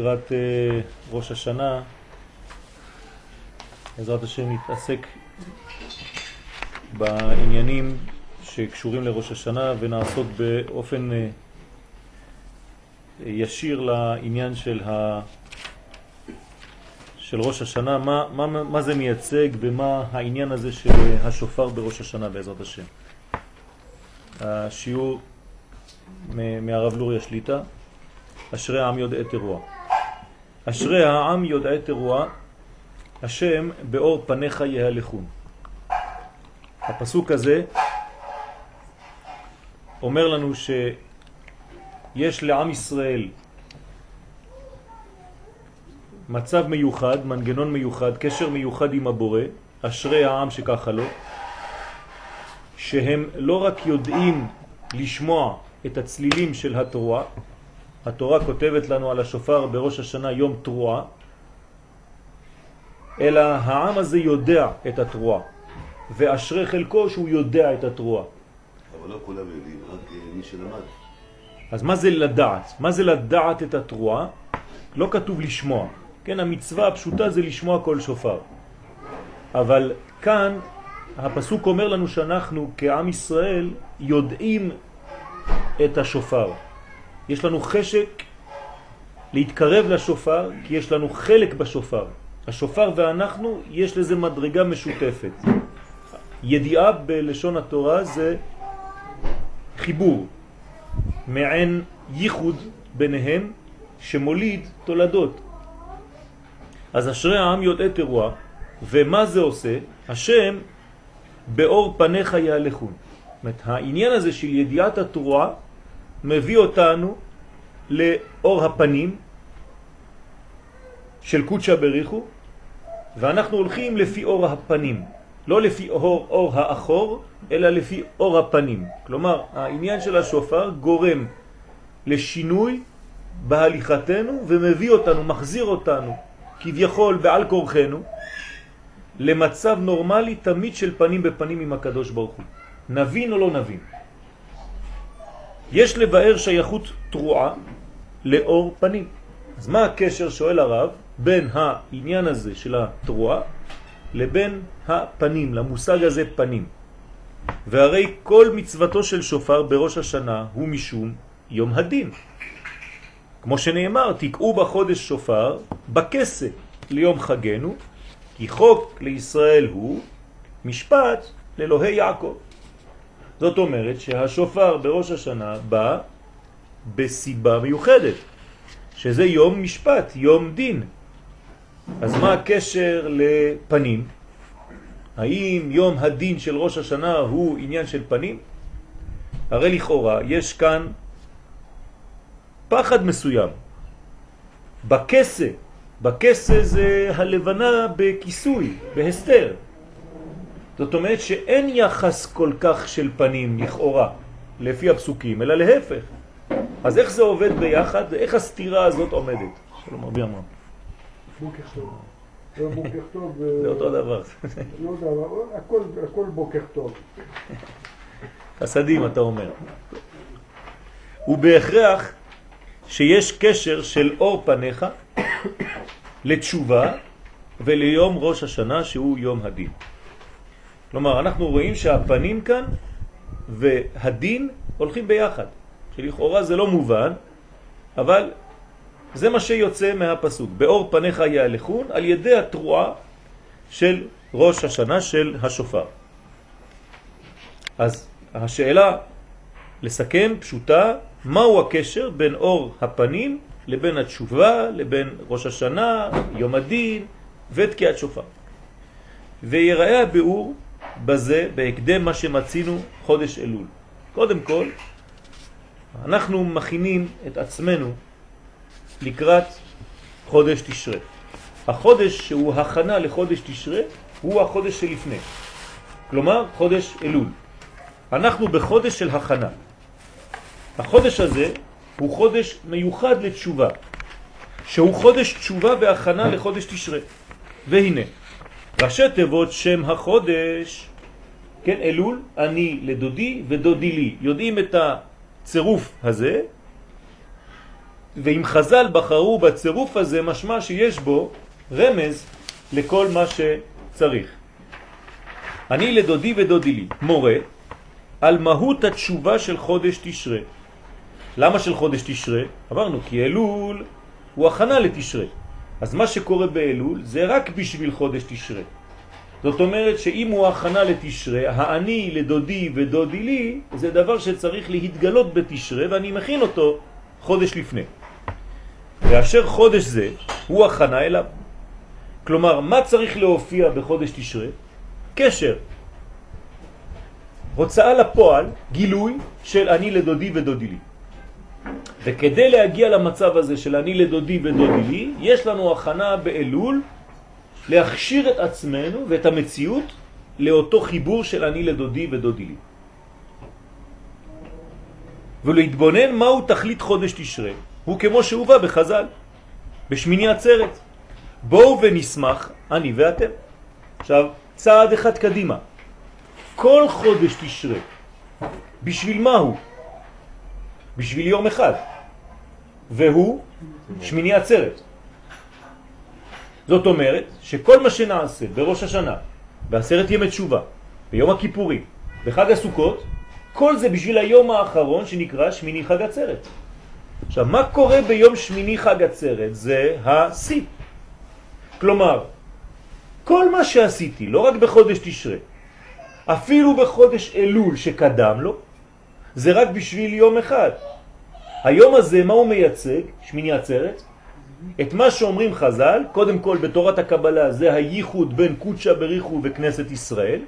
לקראת uh, ראש השנה, בעזרת השם נתעסק בעניינים שקשורים לראש השנה ונעסוק באופן uh, ישיר לעניין של, ה... של ראש השנה, מה, מה, מה זה מייצג ומה העניין הזה של השופר בראש השנה בעזרת השם. השיעור מהרב לוריה שליטה, אשרי העם יודעי תרוע. אשרי העם יודעי תרוע, השם באור פניך יהלכון. הפסוק הזה אומר לנו שיש לעם ישראל מצב מיוחד, מנגנון מיוחד, קשר מיוחד עם הבורא, אשרי העם שככה לו, שהם לא רק יודעים לשמוע את הצלילים של התרועה, התורה כותבת לנו על השופר בראש השנה יום תרועה, אלא העם הזה יודע את התרועה, ואשרי חלקו שהוא יודע את התרועה. אבל לא כולם יודעים, רק אה, מי שלמד. אז מה זה לדעת? מה זה לדעת את התרועה? לא כתוב לשמוע. כן, המצווה הפשוטה זה לשמוע כל שופר. אבל כאן הפסוק אומר לנו שאנחנו כעם ישראל יודעים את השופר. יש לנו חשק להתקרב לשופר כי יש לנו חלק בשופר. השופר ואנחנו יש לזה מדרגה משותפת. ידיעה בלשון התורה זה חיבור, מעין ייחוד ביניהם שמוליד תולדות. אז אשרי העם יודעי תרוע, ומה זה עושה? השם באור פניך יהלכון. זאת אומרת, העניין הזה של ידיעת התרועה מביא אותנו לאור הפנים של קודשא בריחו, ואנחנו הולכים לפי אור הפנים, לא לפי אור, אור האחור, אלא לפי אור הפנים. כלומר, העניין של השופר גורם לשינוי בהליכתנו ומביא אותנו, מחזיר אותנו, כביכול בעל כורחנו, למצב נורמלי תמיד של פנים בפנים עם הקדוש ברוך הוא. נבין או לא נבין. יש לבאר שייכות תרועה לאור פנים. אז מה הקשר, שואל הרב, בין העניין הזה של התרועה לבין הפנים, למושג הזה פנים. והרי כל מצוותו של שופר בראש השנה הוא משום יום הדין. כמו שנאמר, תקעו בחודש שופר בכסה ליום חגנו, כי חוק לישראל הוא משפט לאלוהי יעקב. זאת אומרת שהשופר בראש השנה בא בסיבה מיוחדת, שזה יום משפט, יום דין. אז מה הקשר לפנים? האם יום הדין של ראש השנה הוא עניין של פנים? הרי לכאורה יש כאן פחד מסוים. בכסה, בכסה זה הלבנה בכיסוי, בהסתר. זאת אומרת שאין יחס כל כך של פנים לכאורה, לפי הפסוקים, אלא להפך. אז איך זה עובד ביחד? איך הסתירה הזאת עומדת? שלום רבי אמרם. בוקר טוב. בוקר טוב. זה אותו דבר. לא דבר, הכל בוקר טוב. חסדים אתה אומר. ובהכרח שיש קשר של אור פניך לתשובה וליום ראש השנה שהוא יום הדין. כלומר, אנחנו רואים שהפנים כאן והדין הולכים ביחד, שלכאורה זה לא מובן, אבל זה מה שיוצא מהפסוק. באור פניך יהלכון על ידי התרועה של ראש השנה של השופר. אז השאלה לסכם פשוטה, מהו הקשר בין אור הפנים לבין התשובה, לבין ראש השנה, יום הדין ותקיעת שופר. ויראה הביאור בזה בהקדם מה שמצינו חודש אלול. קודם כל, אנחנו מכינים את עצמנו לקראת חודש תשרה. החודש שהוא הכנה לחודש תשרה הוא החודש שלפני, כלומר חודש אלול. אנחנו בחודש של הכנה. החודש הזה הוא חודש מיוחד לתשובה, שהוא חודש תשובה והכנה לחודש תשרה. והנה, ראשי תיבות שם החודש, כן, אלול, אני לדודי ודודי לי. יודעים את הצירוף הזה, ואם חז"ל בחרו בצירוף הזה, משמע שיש בו רמז לכל מה שצריך. אני לדודי ודודי לי, מורה, על מהות התשובה של חודש תשרה. למה של חודש תשרה? אמרנו, כי אלול הוא הכנה לתשרה. אז מה שקורה באלול זה רק בשביל חודש תשרה. זאת אומרת שאם הוא הכנה לתשרה, האני לדודי ודודי לי, זה דבר שצריך להתגלות בתשרה ואני מכין אותו חודש לפני. ואשר חודש זה הוא הכנה אליו. כלומר, מה צריך להופיע בחודש תשרה? קשר. הוצאה לפועל, גילוי של אני לדודי ודודי לי. וכדי להגיע למצב הזה של אני לדודי ודודי לי, יש לנו הכנה באלול להכשיר את עצמנו ואת המציאות לאותו חיבור של אני לדודי ודודי לי. ולהתבונן מהו תכלית חודש תשרה, הוא כמו שהובא בחז"ל, בשמיני עצרת. בואו ונשמח אני ואתם. עכשיו, צעד אחד קדימה. כל חודש תשרה, בשביל מה הוא? בשביל יום אחד, והוא שמיני עצרת. זאת אומרת שכל מה שנעשה בראש השנה, בעשרת ימי תשובה, ביום הכיפורים, בחג הסוכות, כל זה בשביל היום האחרון שנקרא שמיני חג עצרת. עכשיו, מה קורה ביום שמיני חג עצרת? זה השיא. כלומר, כל מה שעשיתי, לא רק בחודש תשרה, אפילו בחודש אלול שקדם לו, זה רק בשביל יום אחד. היום הזה, מה הוא מייצג? שמיני עצרת? את מה שאומרים חז"ל, קודם כל בתורת הקבלה זה הייחוד בין קודשה בריחו וכנסת ישראל,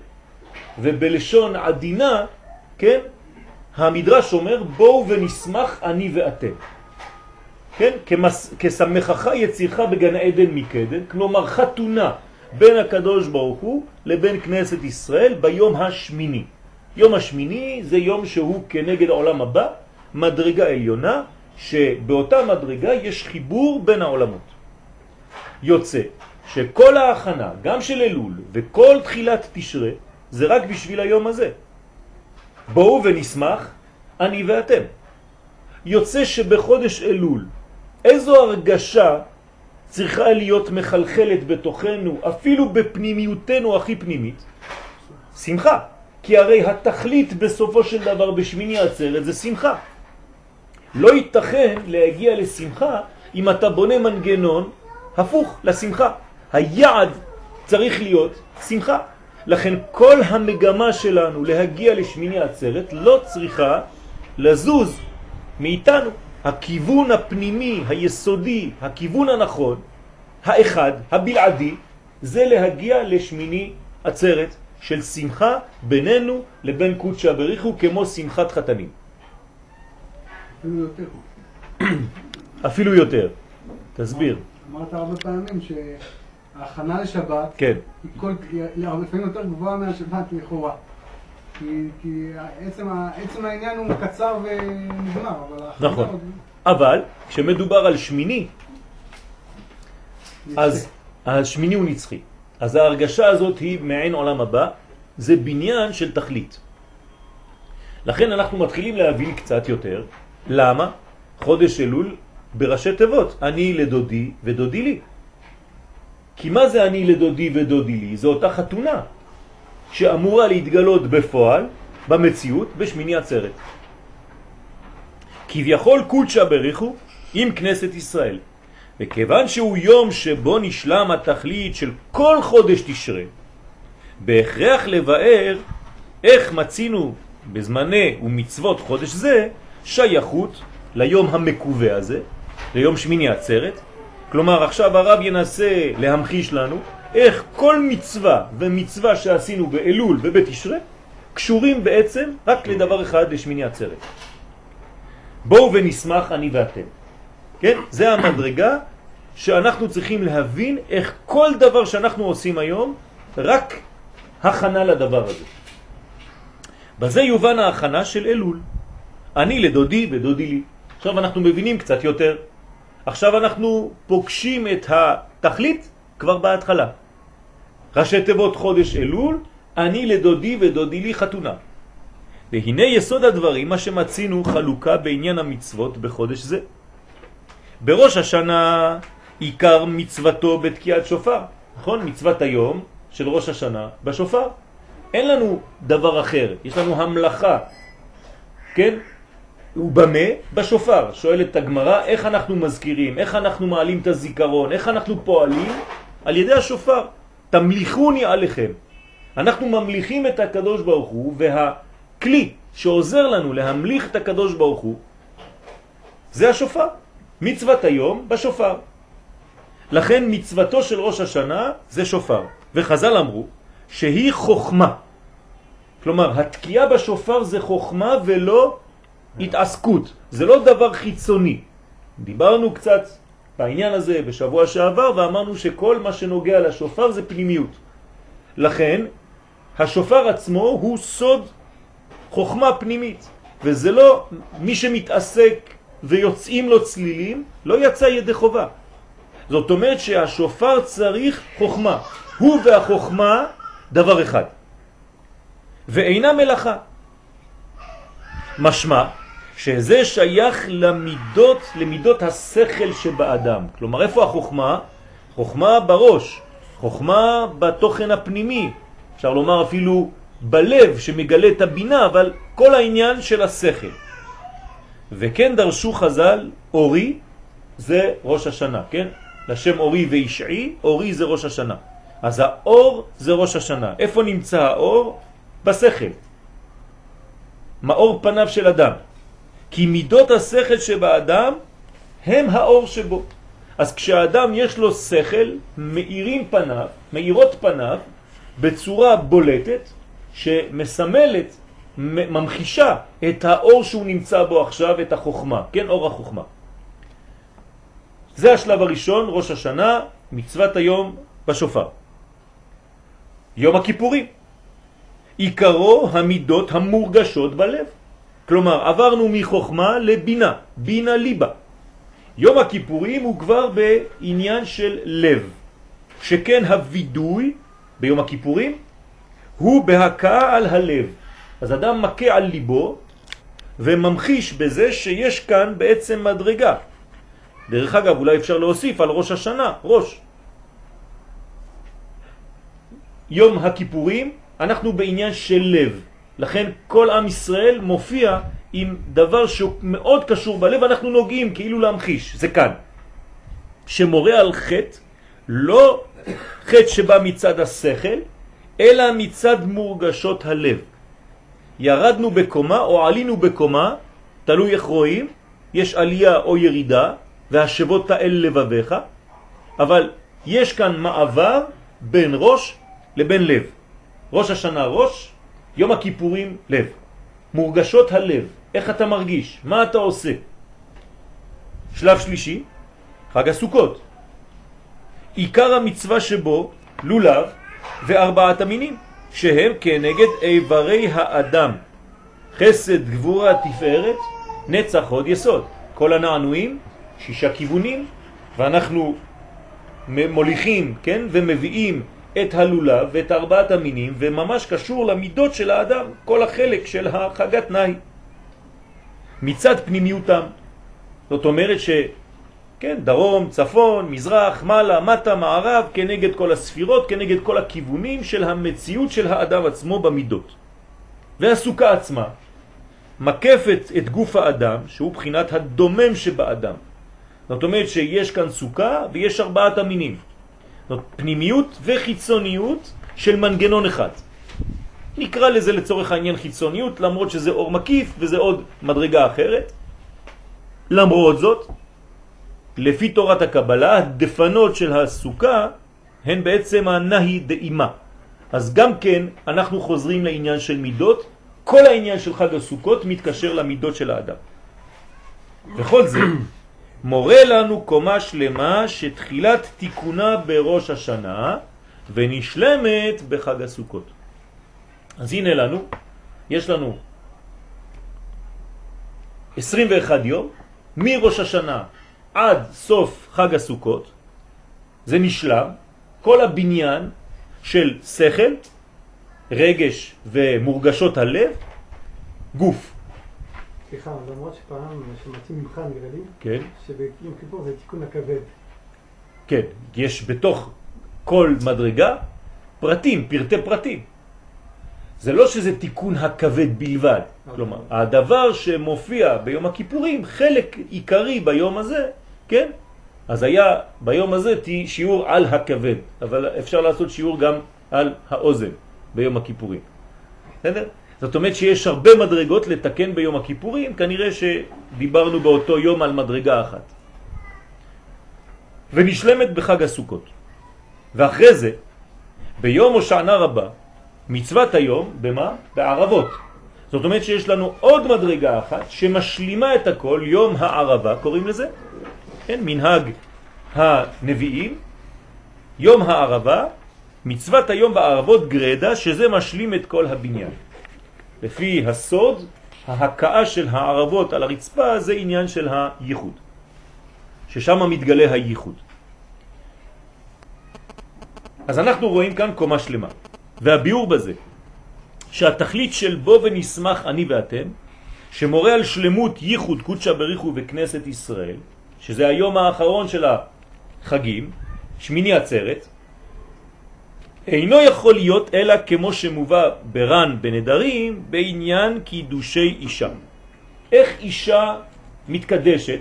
ובלשון עדינה, כן, המדרש אומר בואו ונשמח אני ואתם. כן, כמס, כסמכך יצירך בגן עדן מקדן, כלומר חתונה בין הקדוש ברוך הוא לבין כנסת ישראל ביום השמיני. יום השמיני זה יום שהוא כנגד העולם הבא, מדרגה עליונה, שבאותה מדרגה יש חיבור בין העולמות. יוצא שכל ההכנה, גם של אלול וכל תחילת תשרה, זה רק בשביל היום הזה. בואו ונשמח אני ואתם. יוצא שבחודש אלול, איזו הרגשה צריכה להיות מחלחלת בתוכנו, אפילו בפנימיותנו הכי פנימית? שמחה. כי הרי התכלית בסופו של דבר בשמיני עצרת זה שמחה. לא ייתכן להגיע לשמחה אם אתה בונה מנגנון הפוך לשמחה. היעד צריך להיות שמחה. לכן כל המגמה שלנו להגיע לשמיני עצרת לא צריכה לזוז מאיתנו. הכיוון הפנימי, היסודי, הכיוון הנכון, האחד, הבלעדי, זה להגיע לשמיני עצרת של שמחה בינינו לבין קודשא בריחו כמו שמחת חתנים. אפילו יותר. אפילו יותר. תסביר. אמרת הרבה פעמים שההכנה לשבת, כן. היא כל, היא לפעמים יותר גבוהה מהשבת לכאורה. כי, כי עצם, עצם העניין הוא קצר ונגמר, אבל נכון. עוד- אבל כשמדובר על שמיני, אז השמיני הוא נצחי. אז ההרגשה הזאת היא מעין עולם הבא, זה בניין של תכלית. לכן אנחנו מתחילים להבין קצת יותר למה חודש אלול בראשי תיבות, אני לדודי ודודי לי. כי מה זה אני לדודי ודודי לי? זה אותה חתונה שאמורה להתגלות בפועל, במציאות, בשמיני עצרת. כביכול קודשה בריחו עם כנסת ישראל. וכיוון שהוא יום שבו נשלם התכלית של כל חודש תשרה, בהכרח לבאר איך מצינו בזמני ומצוות חודש זה שייכות ליום המקווה הזה, ליום שמיני עצרת. כלומר עכשיו הרב ינסה להמחיש לנו איך כל מצווה ומצווה שעשינו באלול ובתשרה קשורים בעצם רק לדבר אחד לשמיני עצרת. בואו ונשמח אני ואתם. כן? זה המדרגה שאנחנו צריכים להבין איך כל דבר שאנחנו עושים היום רק הכנה לדבר הזה. בזה יובן ההכנה של אלול. אני לדודי ודודי לי. עכשיו אנחנו מבינים קצת יותר. עכשיו אנחנו פוגשים את התכלית כבר בהתחלה. ראשי תיבות חודש אלול, אני לדודי ודודי לי חתונה. והנה יסוד הדברים מה שמצינו חלוקה בעניין המצוות בחודש זה. בראש השנה עיקר מצוותו בתקיעת שופר, נכון? מצוות היום של ראש השנה בשופר. אין לנו דבר אחר, יש לנו המלאכה, כן? ובמה? בשופר. שואלת הגמרא, איך אנחנו מזכירים, איך אנחנו מעלים את הזיכרון, איך אנחנו פועלים? על ידי השופר. תמליכוני עליכם. אנחנו ממליכים את הקדוש ברוך הוא, והכלי שעוזר לנו להמליך את הקדוש ברוך הוא, זה השופר. מצוות היום בשופר. לכן מצוותו של ראש השנה זה שופר. וחז"ל אמרו שהיא חוכמה. כלומר, התקיעה בשופר זה חוכמה ולא התעסקות. זה לא דבר חיצוני. דיברנו קצת בעניין הזה בשבוע שעבר ואמרנו שכל מה שנוגע לשופר זה פנימיות. לכן, השופר עצמו הוא סוד חוכמה פנימית, וזה לא מי שמתעסק ויוצאים לו צלילים, לא יצא ידי חובה. זאת אומרת שהשופר צריך חוכמה. הוא והחוכמה דבר אחד. ואינה מלאכה. משמע שזה שייך למידות, למידות השכל שבאדם. כלומר, איפה החוכמה? חוכמה בראש, חוכמה בתוכן הפנימי, אפשר לומר אפילו בלב שמגלה את הבינה, אבל כל העניין של השכל. וכן דרשו חז"ל, אורי זה ראש השנה, כן? לשם אורי וישעי, אורי זה ראש השנה. אז האור זה ראש השנה. איפה נמצא האור? בשכל. מאור פניו של אדם. כי מידות השכל שבאדם הם האור שבו. אז כשהאדם יש לו שכל, מאירים פניו, מאירות פניו, בצורה בולטת, שמסמלת, ממחישה את האור שהוא נמצא בו עכשיו, את החוכמה, כן, אור החוכמה. זה השלב הראשון, ראש השנה, מצוות היום בשופר. יום הכיפורים. עיקרו המידות המורגשות בלב. כלומר, עברנו מחוכמה לבינה, בינה ליבה. יום הכיפורים הוא כבר בעניין של לב, שכן הווידוי ביום הכיפורים הוא בהקעה על הלב. אז אדם מכה על ליבו וממחיש בזה שיש כאן בעצם מדרגה. דרך אגב, אולי אפשר להוסיף על ראש השנה, ראש. יום הכיפורים אנחנו בעניין של לב. לכן כל עם ישראל מופיע עם דבר שהוא מאוד קשור בלב, אנחנו נוגעים כאילו להמחיש, זה כאן. שמורה על חטא, לא חטא שבא מצד השכל, אלא מצד מורגשות הלב. ירדנו בקומה או עלינו בקומה, תלוי איך רואים, יש עלייה או ירידה, והשבות תאל לבביך, אבל יש כאן מעבר בין ראש לבין לב. ראש השנה ראש, יום הכיפורים לב. מורגשות הלב, איך אתה מרגיש, מה אתה עושה. שלב שלישי, חג הסוכות. עיקר המצווה שבו לולב וארבעת המינים, שהם כנגד איברי האדם. חסד, גבורה, תפארת, נצח, עוד יסוד. כל הנענועים, שישה כיוונים, ואנחנו מוליכים, כן, ומביאים את הלולב ואת ארבעת המינים, וממש קשור למידות של האדם, כל החלק של החגת נאי. מצד פנימיותם. זאת אומרת ש... כן, דרום, צפון, מזרח, מעלה, מטה, מערב, כנגד כל הספירות, כנגד כל הכיוונים של המציאות של האדם עצמו במידות. והסוכה עצמה מקפת את גוף האדם, שהוא בחינת הדומם שבאדם. זאת אומרת שיש כאן סוכה ויש ארבעת המינים. זאת פנימיות וחיצוניות של מנגנון אחד. נקרא לזה לצורך העניין חיצוניות, למרות שזה אור מקיף וזה עוד מדרגה אחרת. למרות זאת, לפי תורת הקבלה, הדפנות של הסוכה הן בעצם הנהי דאימה. אז גם כן אנחנו חוזרים לעניין של מידות, כל העניין של חג הסוכות מתקשר למידות של האדם. וכל זה מורה לנו קומה שלמה שתחילת תיקונה בראש השנה ונשלמת בחג הסוכות. אז הנה לנו, יש לנו 21 יום מראש השנה עד סוף חג הסוכות, זה נשלם, כל הבניין של שכל, רגש ומורגשות הלב, גוף. סליחה, למרות שפעם שמעתי ממך נראה לי, כן, שביום כיפור זה תיקון הכבד. כן, יש בתוך כל מדרגה פרטים, פרטי פרטים. זה לא שזה תיקון הכבד בלבד. כלומר, הדבר שמופיע ביום הכיפורים, חלק עיקרי ביום הזה, כן? אז היה ביום הזה שיעור על הכבד, אבל אפשר לעשות שיעור גם על האוזן ביום הכיפורים. בסדר? זאת אומרת שיש הרבה מדרגות לתקן ביום הכיפורים, כנראה שדיברנו באותו יום על מדרגה אחת. ונשלמת בחג הסוכות. ואחרי זה, ביום הושענא רבה, מצוות היום, במה? בערבות. זאת אומרת שיש לנו עוד מדרגה אחת שמשלימה את הכל, יום הערבה קוראים לזה, כן, מנהג הנביאים, יום הערבה, מצוות היום בערבות גרדה, שזה משלים את כל הבניין. לפי הסוד, ההקאה של הערבות על הרצפה זה עניין של הייחוד, ששם מתגלה הייחוד. אז אנחנו רואים כאן קומה שלמה, והביאור בזה, שהתכלית של בו ונשמח אני ואתם, שמורה על שלמות ייחוד קודשא בריחו בכנסת ישראל, שזה היום האחרון של החגים, שמיני עצרת, אינו יכול להיות אלא כמו שמובא ברן בנדרים בעניין קידושי אישה. איך אישה מתקדשת,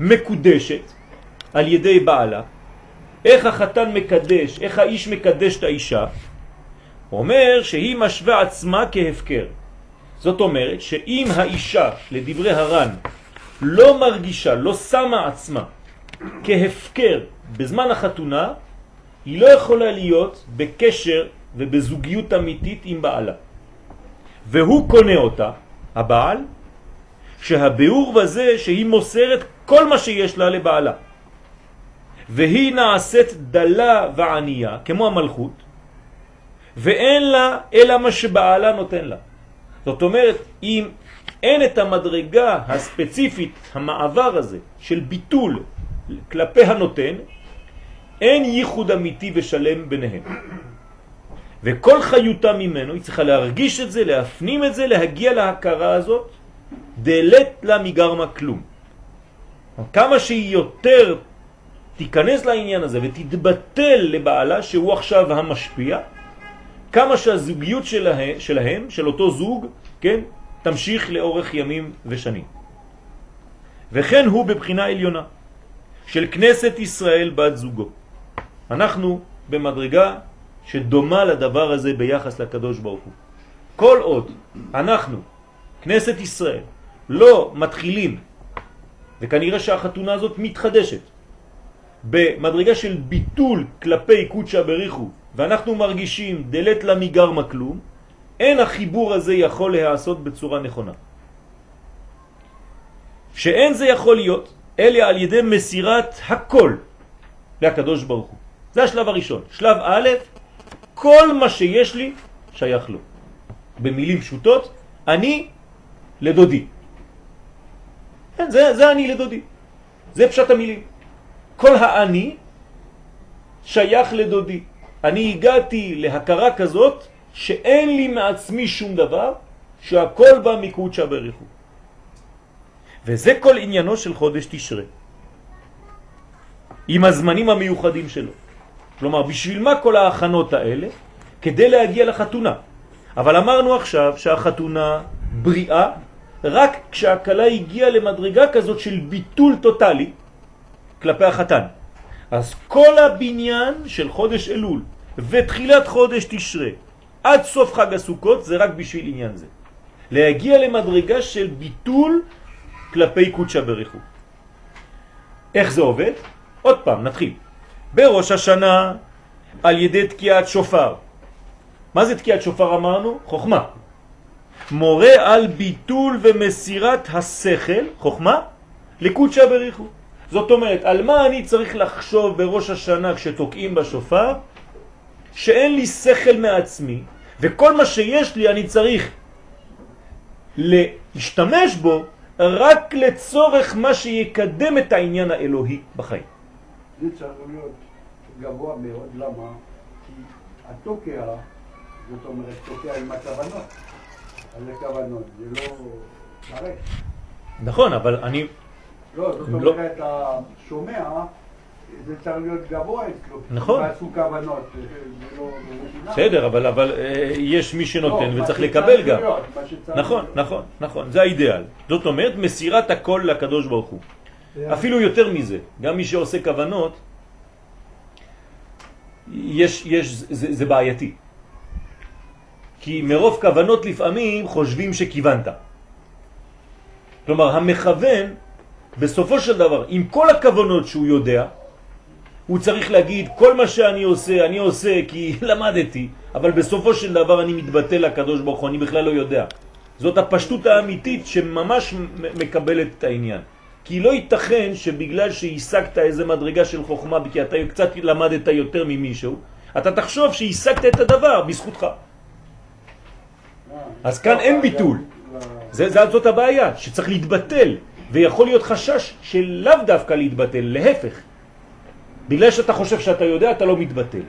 מקודשת על ידי בעלה, איך החתן מקדש, איך האיש מקדש את האישה, אומר שהיא משווה עצמה כהפקר. זאת אומרת שאם האישה, לדברי הר"ן, לא מרגישה, לא שמה עצמה כהפקר בזמן החתונה, היא לא יכולה להיות בקשר ובזוגיות אמיתית עם בעלה. והוא קונה אותה, הבעל, שהביאור בזה שהיא מוסרת כל מה שיש לה לבעלה. והיא נעשית דלה וענייה, כמו המלכות, ואין לה אלא מה שבעלה נותן לה. זאת אומרת, אם אין את המדרגה הספציפית, המעבר הזה, של ביטול כלפי הנותן, אין ייחוד אמיתי ושלם ביניהם. וכל חיותה ממנו, היא צריכה להרגיש את זה, להפנים את זה, להגיע להכרה הזאת, דלת לה מגרמה כלום. כמה שהיא יותר תיכנס לעניין הזה ותתבטל לבעלה שהוא עכשיו המשפיע, כמה שהזוגיות שלהם, שלהם, של אותו זוג, כן, תמשיך לאורך ימים ושנים. וכן הוא בבחינה עליונה של כנסת ישראל בת זוגו. אנחנו במדרגה שדומה לדבר הזה ביחס לקדוש ברוך הוא. כל עוד אנחנו, כנסת ישראל, לא מתחילים, וכנראה שהחתונה הזאת מתחדשת, במדרגה של ביטול כלפי קודשא בריחו, ואנחנו מרגישים דלת לה מגרמה כלום, אין החיבור הזה יכול להיעשות בצורה נכונה. שאין זה יכול להיות, אלא על ידי מסירת הכל לקדוש ברוך הוא. זה השלב הראשון. שלב א', כל מה שיש לי שייך לו. במילים פשוטות, אני לדודי. כן, זה, זה אני לדודי. זה פשט המילים. כל האני שייך לדודי. אני הגעתי להכרה כזאת שאין לי מעצמי שום דבר, שהכל בא מקודשא בריחו. וזה כל עניינו של חודש תשרה. עם הזמנים המיוחדים שלו. כלומר, בשביל מה כל ההכנות האלה? כדי להגיע לחתונה. אבל אמרנו עכשיו שהחתונה בריאה רק כשהקלה הגיעה למדרגה כזאת של ביטול טוטלי כלפי החתן. אז כל הבניין של חודש אלול ותחילת חודש תשרה עד סוף חג הסוכות זה רק בשביל עניין זה. להגיע למדרגה של ביטול כלפי קודשא בריחו. איך זה עובד? עוד פעם, נתחיל. בראש השנה על ידי תקיעת שופר. מה זה תקיעת שופר אמרנו? חוכמה. מורה על ביטול ומסירת השכל, חוכמה, לקודשא בריחו. זאת אומרת, על מה אני צריך לחשוב בראש השנה כשתוקעים בשופר? שאין לי שכל מעצמי, וכל מה שיש לי אני צריך להשתמש בו רק לצורך מה שיקדם את העניין האלוהי בחיים. זה צריך להיות גבוה מאוד, למה? כי התוקע, זאת אומרת, תוקע עם הכוונות. אז הכוונות, זה לא לרק. נכון, אבל אני... לא, זאת לא. אומרת, השומע, זה צריך להיות גבוה אצלו. נכון. ועשו כוונות, זה לא... בסדר, אבל, אבל אה, יש מי שנותן לא, וצריך לקבל גם. נכון. נכון, נכון, זה האידאל. זאת אומרת, מסירת הכל לקדוש ברוך הוא. אפילו יותר מזה, גם מי שעושה כוונות, יש, יש, זה, זה בעייתי. כי מרוב כוונות לפעמים חושבים שכיוונת. כלומר, המכוון, בסופו של דבר, עם כל הכוונות שהוא יודע, הוא צריך להגיד, כל מה שאני עושה, אני עושה כי למדתי, אבל בסופו של דבר אני מתבטל לקדוש ברוך הוא, אני בכלל לא יודע. זאת הפשטות האמיתית שממש מקבלת את העניין. כי לא ייתכן שבגלל שהשגת איזה מדרגה של חוכמה, כי אתה קצת למדת יותר ממישהו, אתה תחשוב שהשגת את הדבר בזכותך. אז כאן אין ביטול. זה, זה, זאת הבעיה, שצריך להתבטל, ויכול להיות חשש של לאו דווקא להתבטל, להפך. בגלל שאתה חושב שאתה יודע, אתה לא מתבטל.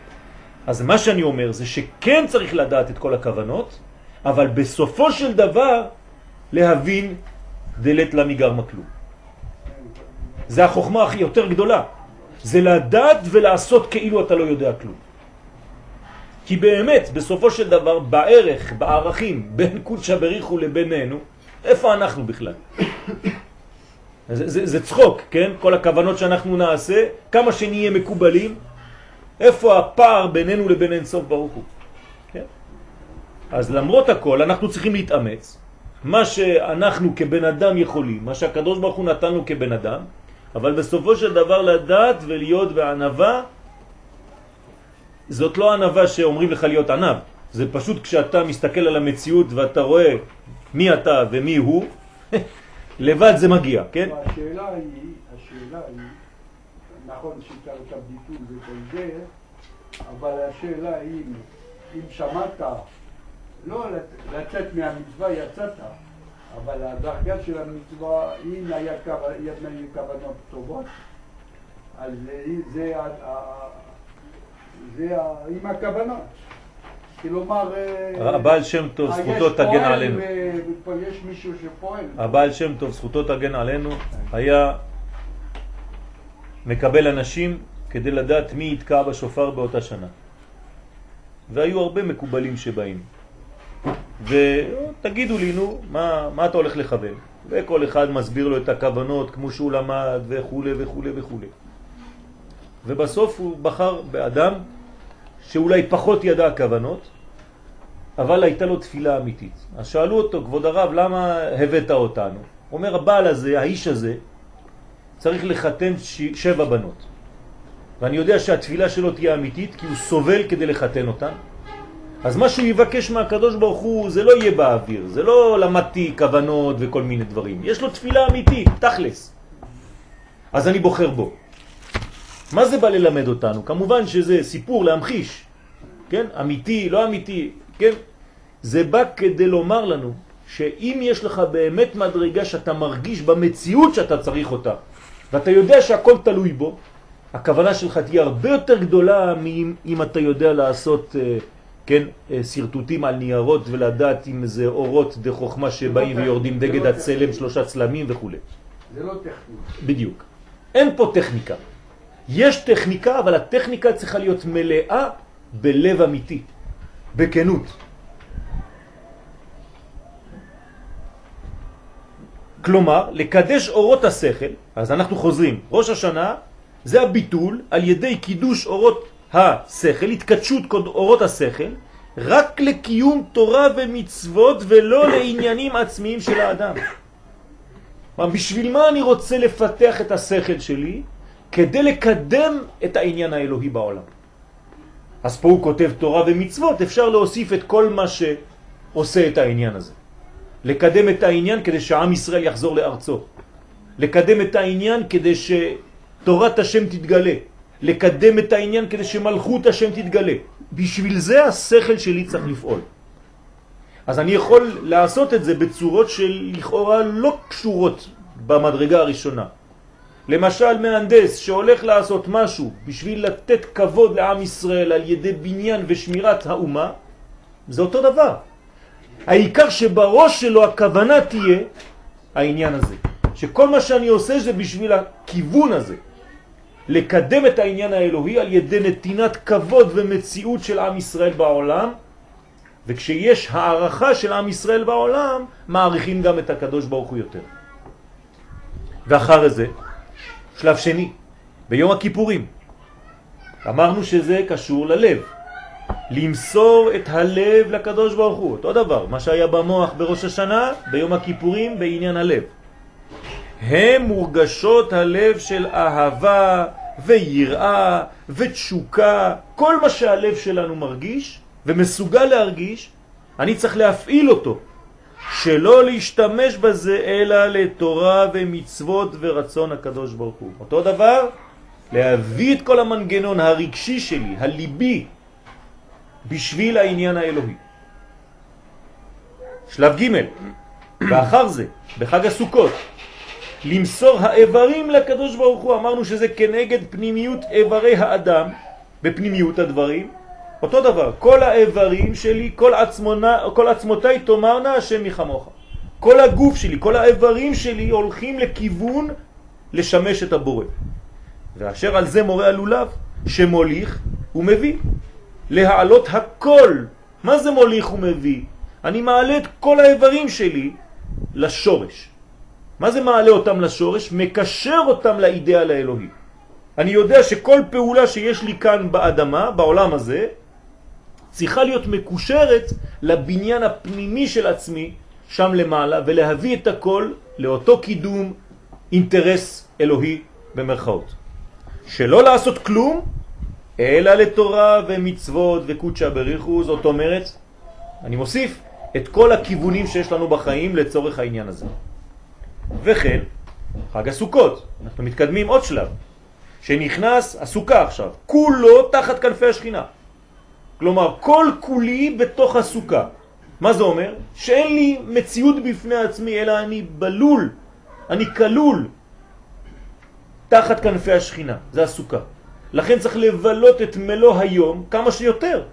אז מה שאני אומר זה שכן צריך לדעת את כל הכוונות, אבל בסופו של דבר להבין דלת לה מגרמה כלום. זה החוכמה הכי יותר גדולה. זה לדעת ולעשות כאילו אתה לא יודע כלום. כי באמת, בסופו של דבר, בערך, בערכים, בין קודשא בריחו לבינינו, איפה אנחנו בכלל? זה, זה, זה צחוק, כן? כל הכוונות שאנחנו נעשה, כמה שנהיה מקובלים, איפה הפער בינינו לבין אינסוף ברוך הוא? כן? אז למרות הכל, אנחנו צריכים להתאמץ. מה שאנחנו כבן אדם יכולים, מה שהקדוש ברוך הוא נתנו כבן אדם, אבל בסופו של דבר לדעת ולהיות בענבה, זאת לא ענבה שאומרים לך להיות ענב, זה פשוט כשאתה מסתכל על המציאות ואתה רואה מי אתה ומי הוא, לבד זה מגיע, כן? השאלה היא, השאלה היא, נכון שצריך את הביטול וכל זה, אבל השאלה היא, אם שמעת, לא לצ- לצאת מהמצווה יצאת, אבל הדרגה של המצווה, אם היה כוונות טובות, אז זה, זה, עם הכוונות. כלומר... אה, הבעל שם טוב, אה, זכותו תגן עלינו. יש מישהו שפועל. הבעל שם טוב, זכותו תגן עלינו, היה מקבל אנשים כדי לדעת מי יתקע בשופר באותה שנה. והיו הרבה מקובלים שבאים. ותגידו לי, נו, מה, מה אתה הולך לכוון? וכל אחד מסביר לו את הכוונות כמו שהוא למד וכו' וכו' וכו'. ובסוף הוא בחר באדם שאולי פחות ידע הכוונות, אבל הייתה לו תפילה אמיתית. אז שאלו אותו, כבוד הרב, למה הבאת אותנו? אומר, הבעל הזה, האיש הזה, צריך לחתן. שבע בנות. ואני יודע שהתפילה שלו תהיה אמיתית, כי הוא סובל כדי לחתן אותן. אז מה שהוא יבקש מהקדוש ברוך הוא, זה לא יהיה באוויר, זה לא למדתי כוונות וכל מיני דברים. יש לו תפילה אמיתית, תכלס. אז אני בוחר בו. מה זה בא ללמד אותנו? כמובן שזה סיפור להמחיש, כן? אמיתי, לא אמיתי, כן? זה בא כדי לומר לנו שאם יש לך באמת מדרגה שאתה מרגיש במציאות שאתה צריך אותה, ואתה יודע שהכל תלוי בו, הכוונה שלך תהיה הרבה יותר גדולה מאם אם אתה יודע לעשות, אה, כן, אה, סרטוטים על ניירות ולדעת אם זה אורות דחוכמה שבאים לא ויורדים דגד לא הצלם. שלושה צלמים וכו'. זה לא טכני. בדיוק. אין פה טכניקה. יש טכניקה, אבל הטכניקה צריכה להיות מלאה בלב אמיתי, בכנות. כלומר, לקדש אורות השכל, אז אנחנו חוזרים, ראש השנה זה הביטול על ידי קידוש אורות השכל, התקדשות אורות השכל, רק לקיום תורה ומצוות ולא לעניינים עצמיים של האדם. בשביל מה אני רוצה לפתח את השכל שלי? כדי לקדם את העניין האלוהי בעולם. אז פה הוא כותב תורה ומצוות, אפשר להוסיף את כל מה שעושה את העניין הזה. לקדם את העניין כדי שעם ישראל יחזור לארצו. לקדם את העניין כדי שתורת השם תתגלה. לקדם את העניין כדי שמלכות השם תתגלה. בשביל זה השכל שלי צריך לפעול. אז אני יכול לעשות את זה בצורות של לכאורה לא קשורות במדרגה הראשונה. למשל מהנדס שהולך לעשות משהו בשביל לתת כבוד לעם ישראל על ידי בניין ושמירת האומה, זה אותו דבר. העיקר שבראש שלו הכוונה תהיה העניין הזה. שכל מה שאני עושה זה בשביל הכיוון הזה. לקדם את העניין האלוהי על ידי נתינת כבוד ומציאות של עם ישראל בעולם, וכשיש הערכה של עם ישראל בעולם, מעריכים גם את הקדוש ברוך הוא יותר. ואחר זה, שלב שני, ביום הכיפורים. אמרנו שזה קשור ללב. למסור את הלב לקדוש ברוך הוא, אותו דבר, מה שהיה במוח בראש השנה, ביום הכיפורים בעניין הלב. הם מורגשות הלב של אהבה ויראה ותשוקה, כל מה שהלב שלנו מרגיש ומסוגל להרגיש, אני צריך להפעיל אותו, שלא להשתמש בזה אלא לתורה ומצוות ורצון הקדוש ברוך הוא. אותו דבר, להביא את כל המנגנון הרגשי שלי, הליבי, בשביל העניין האלוהי. שלב ג' ואחר זה, בחג הסוכות, למסור האיברים לקדוש ברוך הוא, אמרנו שזה כנגד פנימיות איברי האדם, בפנימיות הדברים, אותו דבר, כל האיברים שלי, כל, עצמונה, כל עצמותיי תאמרנה השם מחמוך. כל הגוף שלי, כל האיברים שלי הולכים לכיוון לשמש את הבורא. ואשר על זה מורה הלולב, שמוליך ומביא. להעלות הכל. מה זה מוליך ומביא? אני מעלה את כל האיברים שלי לשורש. מה זה מעלה אותם לשורש? מקשר אותם לאידאל האלוהי. אני יודע שכל פעולה שיש לי כאן באדמה, בעולם הזה, צריכה להיות מקושרת לבניין הפנימי של עצמי שם למעלה ולהביא את הכל לאותו קידום אינטרס אלוהי במרכאות. שלא לעשות כלום, אלא לתורה ומצוות וקודשה בריחו, זאת אומרת, אני מוסיף את כל הכיוונים שיש לנו בחיים לצורך העניין הזה. וכן, חג הסוכות, אנחנו מתקדמים עוד שלב, שנכנס הסוכה עכשיו, כולו תחת כנפי השכינה. כלומר, כל כולי בתוך הסוכה. מה זה אומר? שאין לי מציאות בפני עצמי, אלא אני בלול, אני כלול תחת כנפי השכינה, זה הסוכה. לכן צריך לבלות את מלוא היום כמה שיותר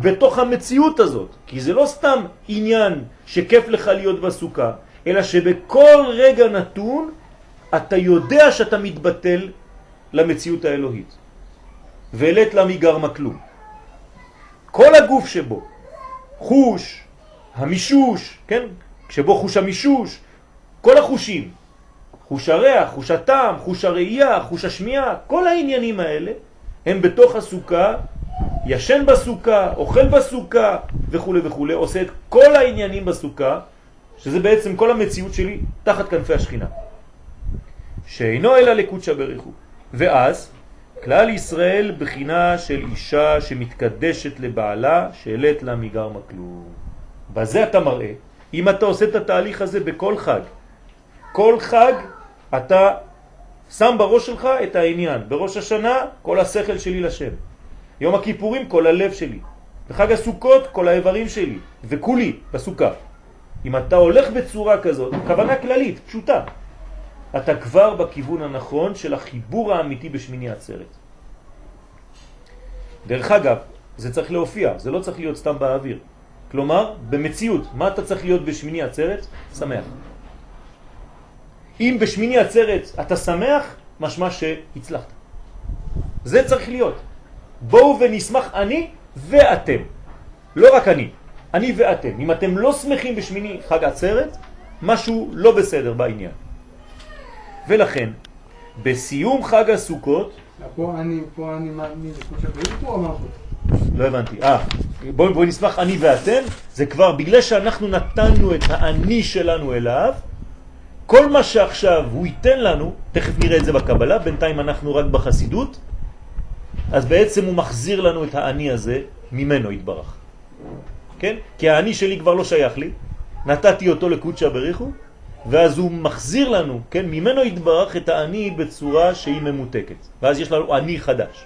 בתוך המציאות הזאת, כי זה לא סתם עניין שכיף לך להיות בסוכה, אלא שבכל רגע נתון אתה יודע שאתה מתבטל למציאות האלוהית. ולת לה מגרמה כלום. כל הגוף שבו, חוש, המישוש, כן? שבו חוש המישוש, כל החושים, חוש הריח, חוש הטעם, חוש הראייה, חוש השמיעה, כל העניינים האלה הם בתוך הסוכה, ישן בסוכה, אוכל בסוכה וכו' וכו', עושה את כל העניינים בסוכה, שזה בעצם כל המציאות שלי תחת כנפי השכינה. שאינו אלא לקודשא בריחו. ואז כלל ישראל בחינה של אישה שמתקדשת לבעלה, שאלת לה מגרמה כלום. בזה אתה מראה, אם אתה עושה את התהליך הזה בכל חג, כל חג אתה שם בראש שלך את העניין. בראש השנה כל השכל שלי לשם. יום הכיפורים כל הלב שלי. בחג הסוכות כל האיברים שלי. וכולי בסוכה. אם אתה הולך בצורה כזאת, כוונה כללית, פשוטה, אתה כבר בכיוון הנכון של החיבור האמיתי בשמיני עצרת. דרך אגב, זה צריך להופיע, זה לא צריך להיות סתם באוויר. כלומר, במציאות, מה אתה צריך להיות בשמיני עצרת? שמח. אם בשמיני עצרת אתה שמח, משמע שהצלחת. זה צריך להיות. בואו ונשמח אני ואתם. לא רק אני, אני ואתם. אם אתם לא שמחים בשמיני חג עצרת, משהו לא בסדר בעניין. ולכן, בסיום חג הסוכות... פה אני, פה אני מאמין, כמו שבריאות פה אמרנו. לא הבנתי. אה, בואו בוא נשמח אני ואתם, זה כבר בגלל שאנחנו נתנו את האני שלנו אליו, כל מה שעכשיו הוא ייתן לנו, תכף נראה את זה בקבלה, בינתיים אנחנו רק בחסידות, אז בעצם הוא מחזיר לנו את האני הזה ממנו התברך. כן? כי האני שלי כבר לא שייך לי, נתתי אותו לקודשה בריחו, ואז הוא מחזיר לנו, כן? ממנו התברך את האני בצורה שהיא ממותקת. ואז יש לנו אני חדש.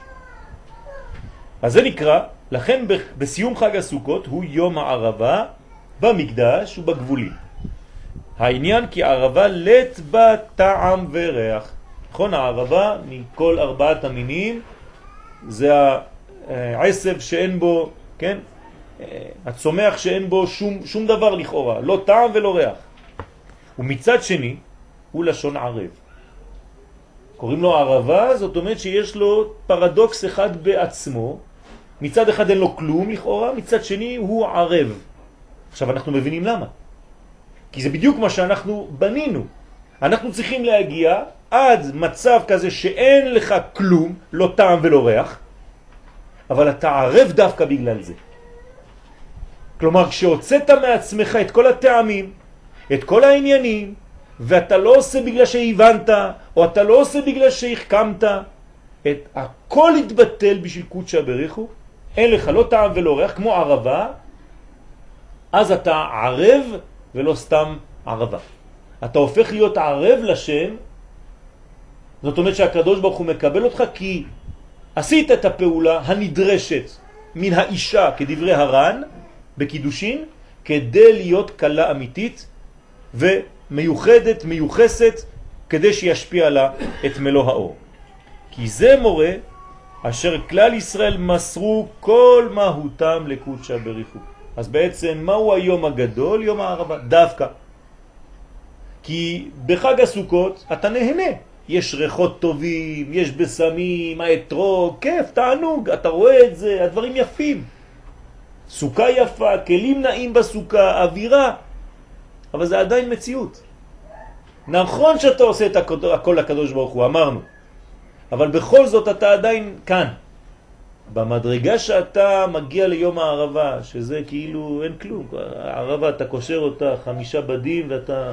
אז זה נקרא, לכן בסיום חג הסוכות הוא יום הערבה במקדש ובגבולים. העניין כי ערבה לט בה טעם וריח. נכון, הערבה מכל ארבעת המינים זה העשב שאין בו, כן? הצומח שאין בו שום, שום דבר לכאורה, לא טעם ולא ריח. ומצד שני הוא לשון ערב. קוראים לו ערבה, זאת אומרת שיש לו פרדוקס אחד בעצמו, מצד אחד אין לו כלום לכאורה, מצד שני הוא ערב. עכשיו אנחנו מבינים למה. כי זה בדיוק מה שאנחנו בנינו. אנחנו צריכים להגיע עד מצב כזה שאין לך כלום, לא טעם ולא ריח, אבל אתה ערב דווקא בגלל זה. כלומר, כשהוצאת מעצמך את כל הטעמים, את כל העניינים, ואתה לא עושה בגלל שהבנת, או אתה לא עושה בגלל שהחכמת, את הכל התבטל בשביל קודשא בריחו, אין לך לא טעם ולא ריח, כמו ערבה, אז אתה ערב ולא סתם ערבה. אתה הופך להיות ערב לשם, זאת אומרת שהקדוש ברוך הוא מקבל אותך כי עשית את הפעולה הנדרשת מן האישה כדברי הר"ן בקידושין כדי להיות קלה אמיתית ומיוחדת, מיוחסת, כדי שישפיע לה את מלוא האור. כי זה מורה אשר כלל ישראל מסרו כל מהותם לקודשא בריחו. אז בעצם מהו היום הגדול? יום הערבה, דווקא. כי בחג הסוכות אתה נהנה. יש ריחות טובים, יש בסמים, האתרוג, כיף, תענוג, אתה רואה את זה, הדברים יפים. סוכה יפה, כלים נעים בסוכה, אווירה, אבל זה עדיין מציאות. נכון שאתה עושה את הכל לקדוש ברוך הוא, אמרנו, אבל בכל זאת אתה עדיין כאן. במדרגה שאתה מגיע ליום הערבה, שזה כאילו אין כלום, הערבה אתה קושר אותה חמישה בדים ואתה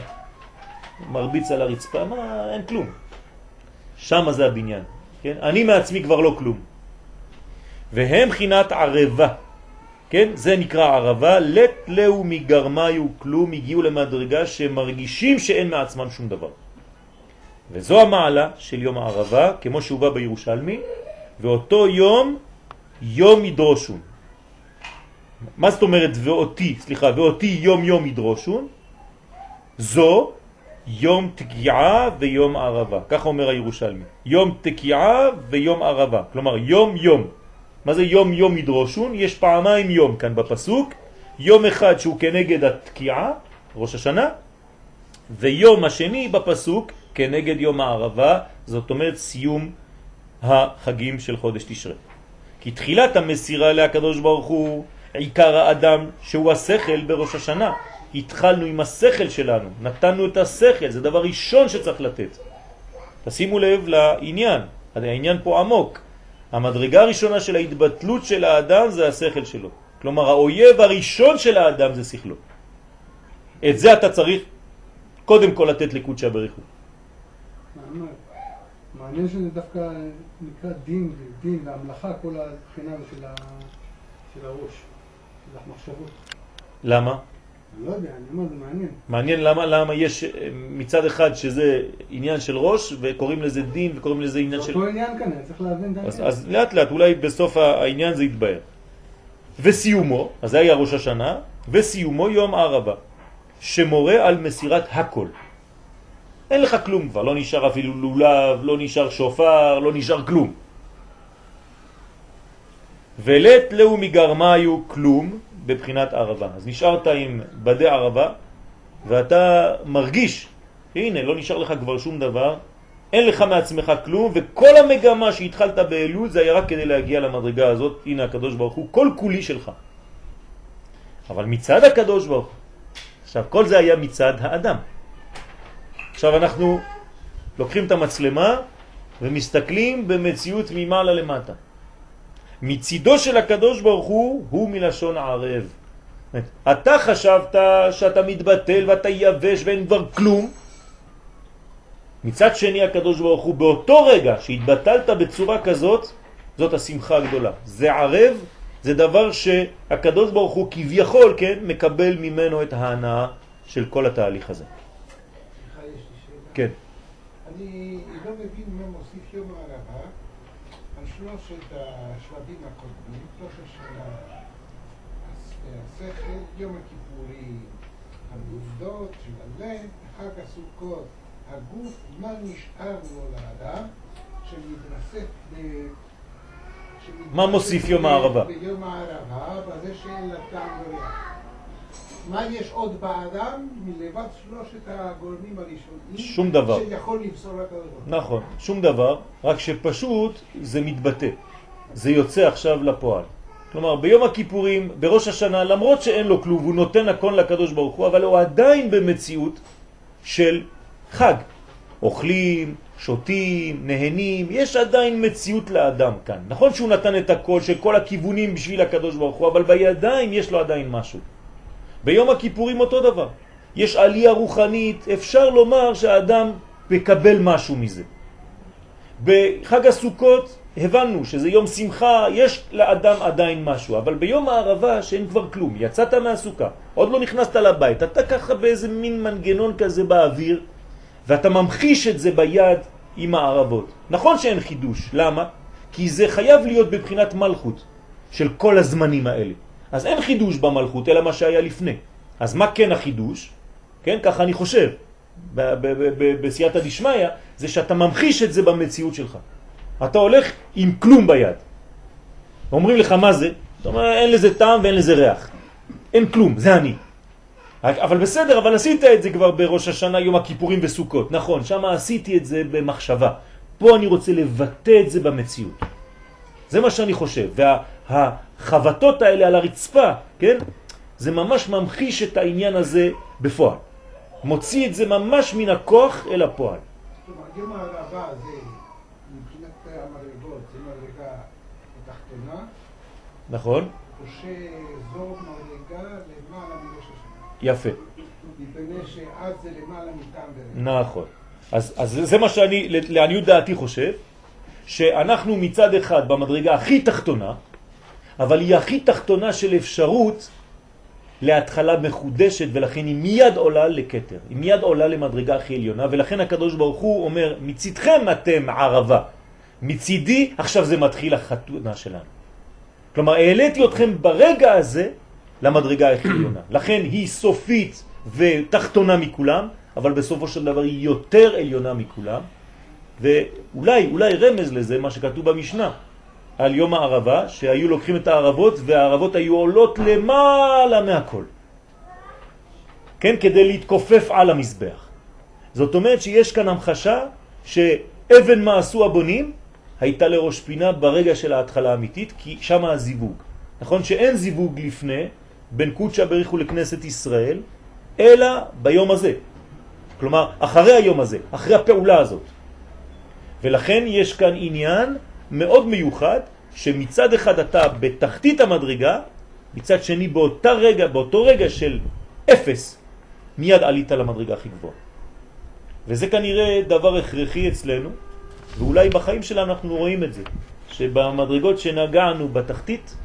מרביץ על הרצפה, מה, אין כלום. שם זה הבניין, כן? אני מעצמי כבר לא כלום. והם חינת ערבה, כן? זה נקרא ערבה, לט לאו מגרמיו כלום, הגיעו למדרגה שמרגישים שאין מעצמם שום דבר. וזו המעלה של יום הערבה, כמו שהוא בא בירושלמי, ואותו יום, יום ידרושון. מה זאת אומרת ואותי, סליחה, ואותי יום יום ידרושון? זו יום תקיעה ויום ערבה, ככה אומר הירושלמי. יום תקיעה ויום ערבה, כלומר יום יום. מה זה יום יום ידרושון? יש פעמיים יום כאן בפסוק, יום אחד שהוא כנגד התקיעה, ראש השנה, ויום השני בפסוק כנגד יום הערבה, זאת אומרת סיום החגים של חודש תשרה. כי תחילת המסירה להקדוש ברוך הוא עיקר האדם שהוא השכל בראש השנה. התחלנו עם השכל שלנו, נתנו את השכל, זה דבר ראשון שצריך לתת. תשימו לב לעניין, העניין פה עמוק. המדרגה הראשונה של ההתבטלות של האדם זה השכל שלו. כלומר, האויב הראשון של האדם זה שכלו. את זה אתה צריך קודם כל לתת לקודשא בריחו. מעניין שזה דווקא נקרא דין, דין והמלאכה, כל הבחינה של, של הראש, של המחשבות. למה? לא יודע, אני אומר, זה מעניין. מעניין למה, למה יש אה, מצד אחד שזה עניין של ראש וקוראים לזה דין וקוראים לזה עניין זה של... אותו עניין כאן, צריך להבין את העניין. אז לאט לאט אולי בסוף העניין זה יתבהר. וסיומו, אז זה היה ראש השנה, וסיומו יום הערבה, שמורה על מסירת הכל. אין לך כלום כבר, לא נשאר אפילו לולב, לא נשאר שופר, לא נשאר כלום. ולט לאו מגרמיו כלום בבחינת ערבה. אז נשארת עם בדי ערבה, ואתה מרגיש, הנה, לא נשאר לך כבר שום דבר, אין לך מעצמך כלום, וכל המגמה שהתחלת באלול זה היה רק כדי להגיע למדרגה הזאת, הנה הקדוש ברוך הוא, כל כולי שלך. אבל מצד הקדוש ברוך הוא, עכשיו כל זה היה מצד האדם. עכשיו אנחנו לוקחים את המצלמה ומסתכלים במציאות ממעלה למטה. מצידו של הקדוש ברוך הוא, הוא מלשון ערב. אתה חשבת שאתה מתבטל ואתה יבש ואין כבר כלום. מצד שני הקדוש ברוך הוא באותו רגע שהתבטלת בצורה כזאת, זאת השמחה הגדולה. זה ערב, זה דבר שהקדוש ברוך הוא כביכול, כן, מקבל ממנו את ההנאה של כל התהליך הזה. כן. אני לא מבין מה מוסיף יום הערבה על שלושת השלבים הקודמים, שלושת של ה- השכל, יום הכיפורים, העובדות של הלב, חג הסוכות, הגוף, מה נשאר לו לאדם שמתרסק ב... מה מוסיף יום הערבה? ביום הערבה, בזה שאין לה טעם וריח. מה יש עוד באדם מלבד שלושת הגורמים הראשונים? שום דבר. שיכול ברוך הוא. נכון, שום דבר, רק שפשוט זה מתבטא. זה יוצא עכשיו לפועל. כלומר, ביום הכיפורים, בראש השנה, למרות שאין לו כלום, הוא נותן הכל לקדוש ברוך הוא, אבל הוא עדיין במציאות של חג. אוכלים, שותים, נהנים, יש עדיין מציאות לאדם כאן. נכון שהוא נתן את הכל של כל הכיוונים בשביל הקדוש ברוך הוא, אבל בידיים יש לו עדיין משהו. ביום הכיפורים אותו דבר. יש עלייה רוחנית, אפשר לומר שהאדם מקבל משהו מזה. בחג הסוכות הבנו שזה יום שמחה, יש לאדם עדיין משהו, אבל ביום הערבה שאין כבר כלום, יצאת מהסוכה, עוד לא נכנסת לבית, אתה ככה באיזה מין מנגנון כזה באוויר, ואתה ממחיש את זה ביד עם הערבות. נכון שאין חידוש, למה? כי זה חייב להיות בבחינת מלכות של כל הזמנים האלה. אז אין חידוש במלכות, אלא מה שהיה לפני. אז מה כן החידוש? כן, ככה אני חושב, בסייעתא דשמיא, זה שאתה ממחיש את זה במציאות שלך. אתה הולך עם כלום ביד. אומרים לך מה זה? זאת אומרת, אין לזה טעם ואין לזה ריח. אין כלום, זה אני. אבל בסדר, אבל עשית את זה כבר בראש השנה, יום הכיפורים וסוכות. נכון, שם עשיתי את זה במחשבה. פה אני רוצה לבטא את זה במציאות. זה מה שאני חושב. והחבטות האלה על הרצפה, כן? זה ממש ממחיש את העניין הזה בפועל. מוציא את זה ממש מן הכוח אל הפועל. כלומר, יום הערבה זה, מבחינת המדרגות, זה מדרגה התחתונה, נכון? או שזו מדרגה למעלה מראש השנה. יפה. מפני שאז זה למעלה מטעם דרך. נכון. אז, אז זה מה שאני, לעניות דעתי חושב, שאנחנו מצד אחד במדרגה הכי תחתונה, אבל היא הכי תחתונה של אפשרות להתחלה מחודשת, ולכן היא מיד עולה לקטר, היא מיד עולה למדרגה הכי עליונה, ולכן הקדוש ברוך הוא אומר, מצידכם אתם ערבה, מצידי עכשיו זה מתחיל החתונה שלנו. כלומר, העליתי אתכם ברגע הזה למדרגה הכי עליונה. לכן היא סופית ותחתונה מכולם, אבל בסופו של דבר היא יותר עליונה מכולם, ואולי, אולי רמז לזה מה שכתוב במשנה, על יום הערבה, שהיו לוקחים את הערבות והערבות היו עולות למעלה מהכל. כן, כדי להתכופף על המזבח. זאת אומרת שיש כאן המחשה שאבן מה עשו הבונים הייתה לראש פינה ברגע של ההתחלה האמיתית, כי שם הזיווג. נכון שאין זיווג לפני בין קודשא בריחו לכנסת ישראל, אלא ביום הזה. כלומר, אחרי היום הזה, אחרי הפעולה הזאת. ולכן יש כאן עניין מאוד מיוחד, שמצד אחד אתה בתחתית המדרגה, מצד שני באותה רגע, באותו רגע של אפס, מיד עלית למדרגה הכי גבוהה. וזה כנראה דבר הכרחי אצלנו, ואולי בחיים שלנו אנחנו רואים את זה, שבמדרגות שנגענו בתחתית,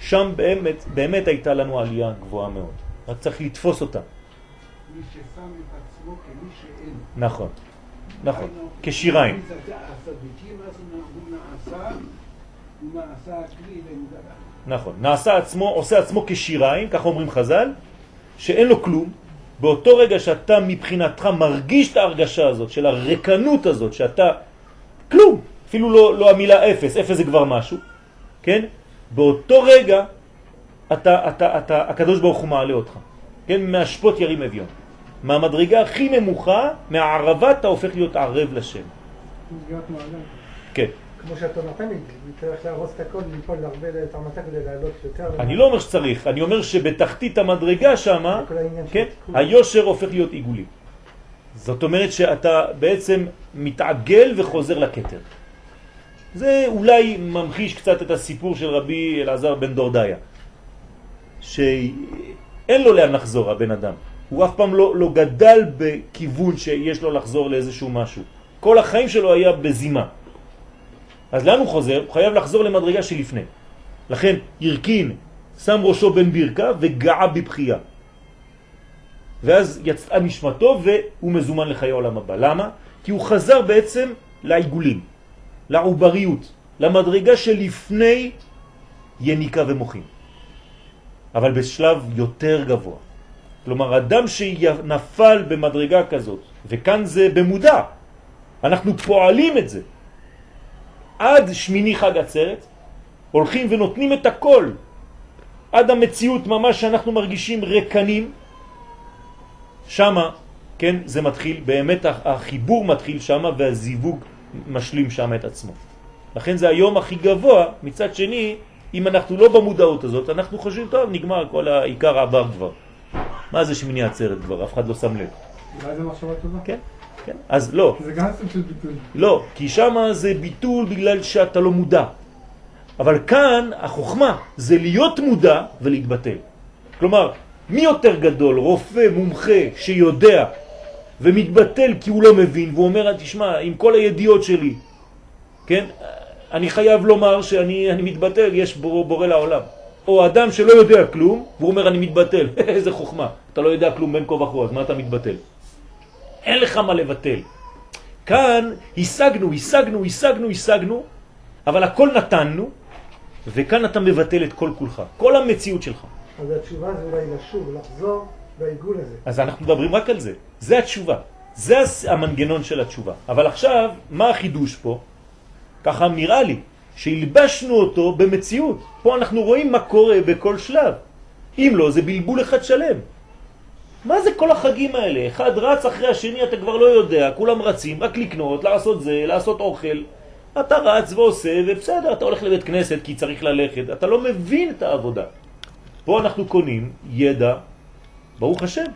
שם באמת, באמת הייתה לנו עלייה גבוהה מאוד. רק צריך לתפוס אותה. מי ששם את עצמו כמי שאין. נכון, נכון, כשיריים. נכון, נעשה עצמו, עושה עצמו כשיריים, כך אומרים חז"ל, שאין לו כלום, באותו רגע שאתה מבחינתך מרגיש את ההרגשה הזאת, של הרקנות הזאת, שאתה כלום, אפילו לא, לא המילה אפס, אפס זה כבר משהו, כן? באותו רגע אתה, אתה, אתה, הקדוש ברוך הוא מעלה אותך, כן? מהשפוט ירים אביון. מהמדרגה הכי נמוכה, מהערבה אתה הופך להיות ערב לשם. כן. כמו שאתה נותן לי, צריך להרוס את הכל, ליפול להרבה את המתק כדי לעלות יותר. אני לא אומר שצריך, אני אומר שבתחתית המדרגה שם, כן. היושר הופך להיות עיגולי. זאת אומרת שאתה בעצם מתעגל וחוזר לכתר. זה אולי ממחיש קצת את הסיפור של רבי אלעזר בן דורדיה, שאין לו לאן לחזור הבן אדם. הוא אף פעם לא, לא גדל בכיוון שיש לו לחזור לאיזשהו משהו. כל החיים שלו היה בזימה. אז לאן הוא חוזר? הוא חייב לחזור למדרגה שלפני. לכן ירקין שם ראשו בין ברכיו וגעה בבחייה. ואז יצאה נשמתו והוא מזומן לחיי העולם הבא. למה? כי הוא חזר בעצם לעיגולים, לעובריות, למדרגה שלפני יניקה ומוחים. אבל בשלב יותר גבוה. כלומר, אדם שנפל במדרגה כזאת, וכאן זה במודע, אנחנו פועלים את זה. עד שמיני חג עצרת, הולכים ונותנים את הכל עד המציאות ממש שאנחנו מרגישים רקנים, שמה, כן, זה מתחיל, באמת החיבור מתחיל שמה והזיווג משלים שמה את עצמו. לכן זה היום הכי גבוה, מצד שני, אם אנחנו לא במודעות הזאת, אנחנו חושבים, טוב, נגמר, כל העיקר עבר כבר. מה זה שמיני עצרת כבר? אף אחד לא שם לב. אולי זה מחשבה טובה? כן, כן. אז לא, זה גם סוג של ביטוי. לא, כי שם זה ביטול בגלל שאתה לא מודע. אבל כאן החוכמה זה להיות מודע ולהתבטל. כלומר, מי יותר גדול, רופא, מומחה, שיודע ומתבטל כי הוא לא מבין, והוא אומר, תשמע, עם כל הידיעות שלי, כן, אני חייב לומר שאני אני מתבטל, יש בור, בורא לעולם. או אדם שלא יודע כלום, והוא אומר, אני מתבטל. איזה חוכמה. אתה לא יודע כלום בין כה וכה, אז מה אתה מתבטל? אין לך מה לבטל. כאן השגנו, השגנו, השגנו, השגנו, אבל הכל נתנו, וכאן אתה מבטל את כל כולך, כל המציאות שלך. אז התשובה זה אולי לשוב, לחזור בעיגול הזה. אז אנחנו מדברים רק על זה, זה התשובה, זה המנגנון של התשובה. אבל עכשיו, מה החידוש פה? ככה נראה לי, שהלבשנו אותו במציאות. פה אנחנו רואים מה קורה בכל שלב. אם לא, זה בלבול אחד שלם. מה זה כל החגים האלה? אחד רץ אחרי השני, אתה כבר לא יודע, כולם רצים, רק לקנות, לעשות זה, לעשות אוכל. אתה רץ ועושה, ובסדר, אתה הולך לבית כנסת כי צריך ללכת, אתה לא מבין את העבודה. פה אנחנו קונים ידע, ברוך השם.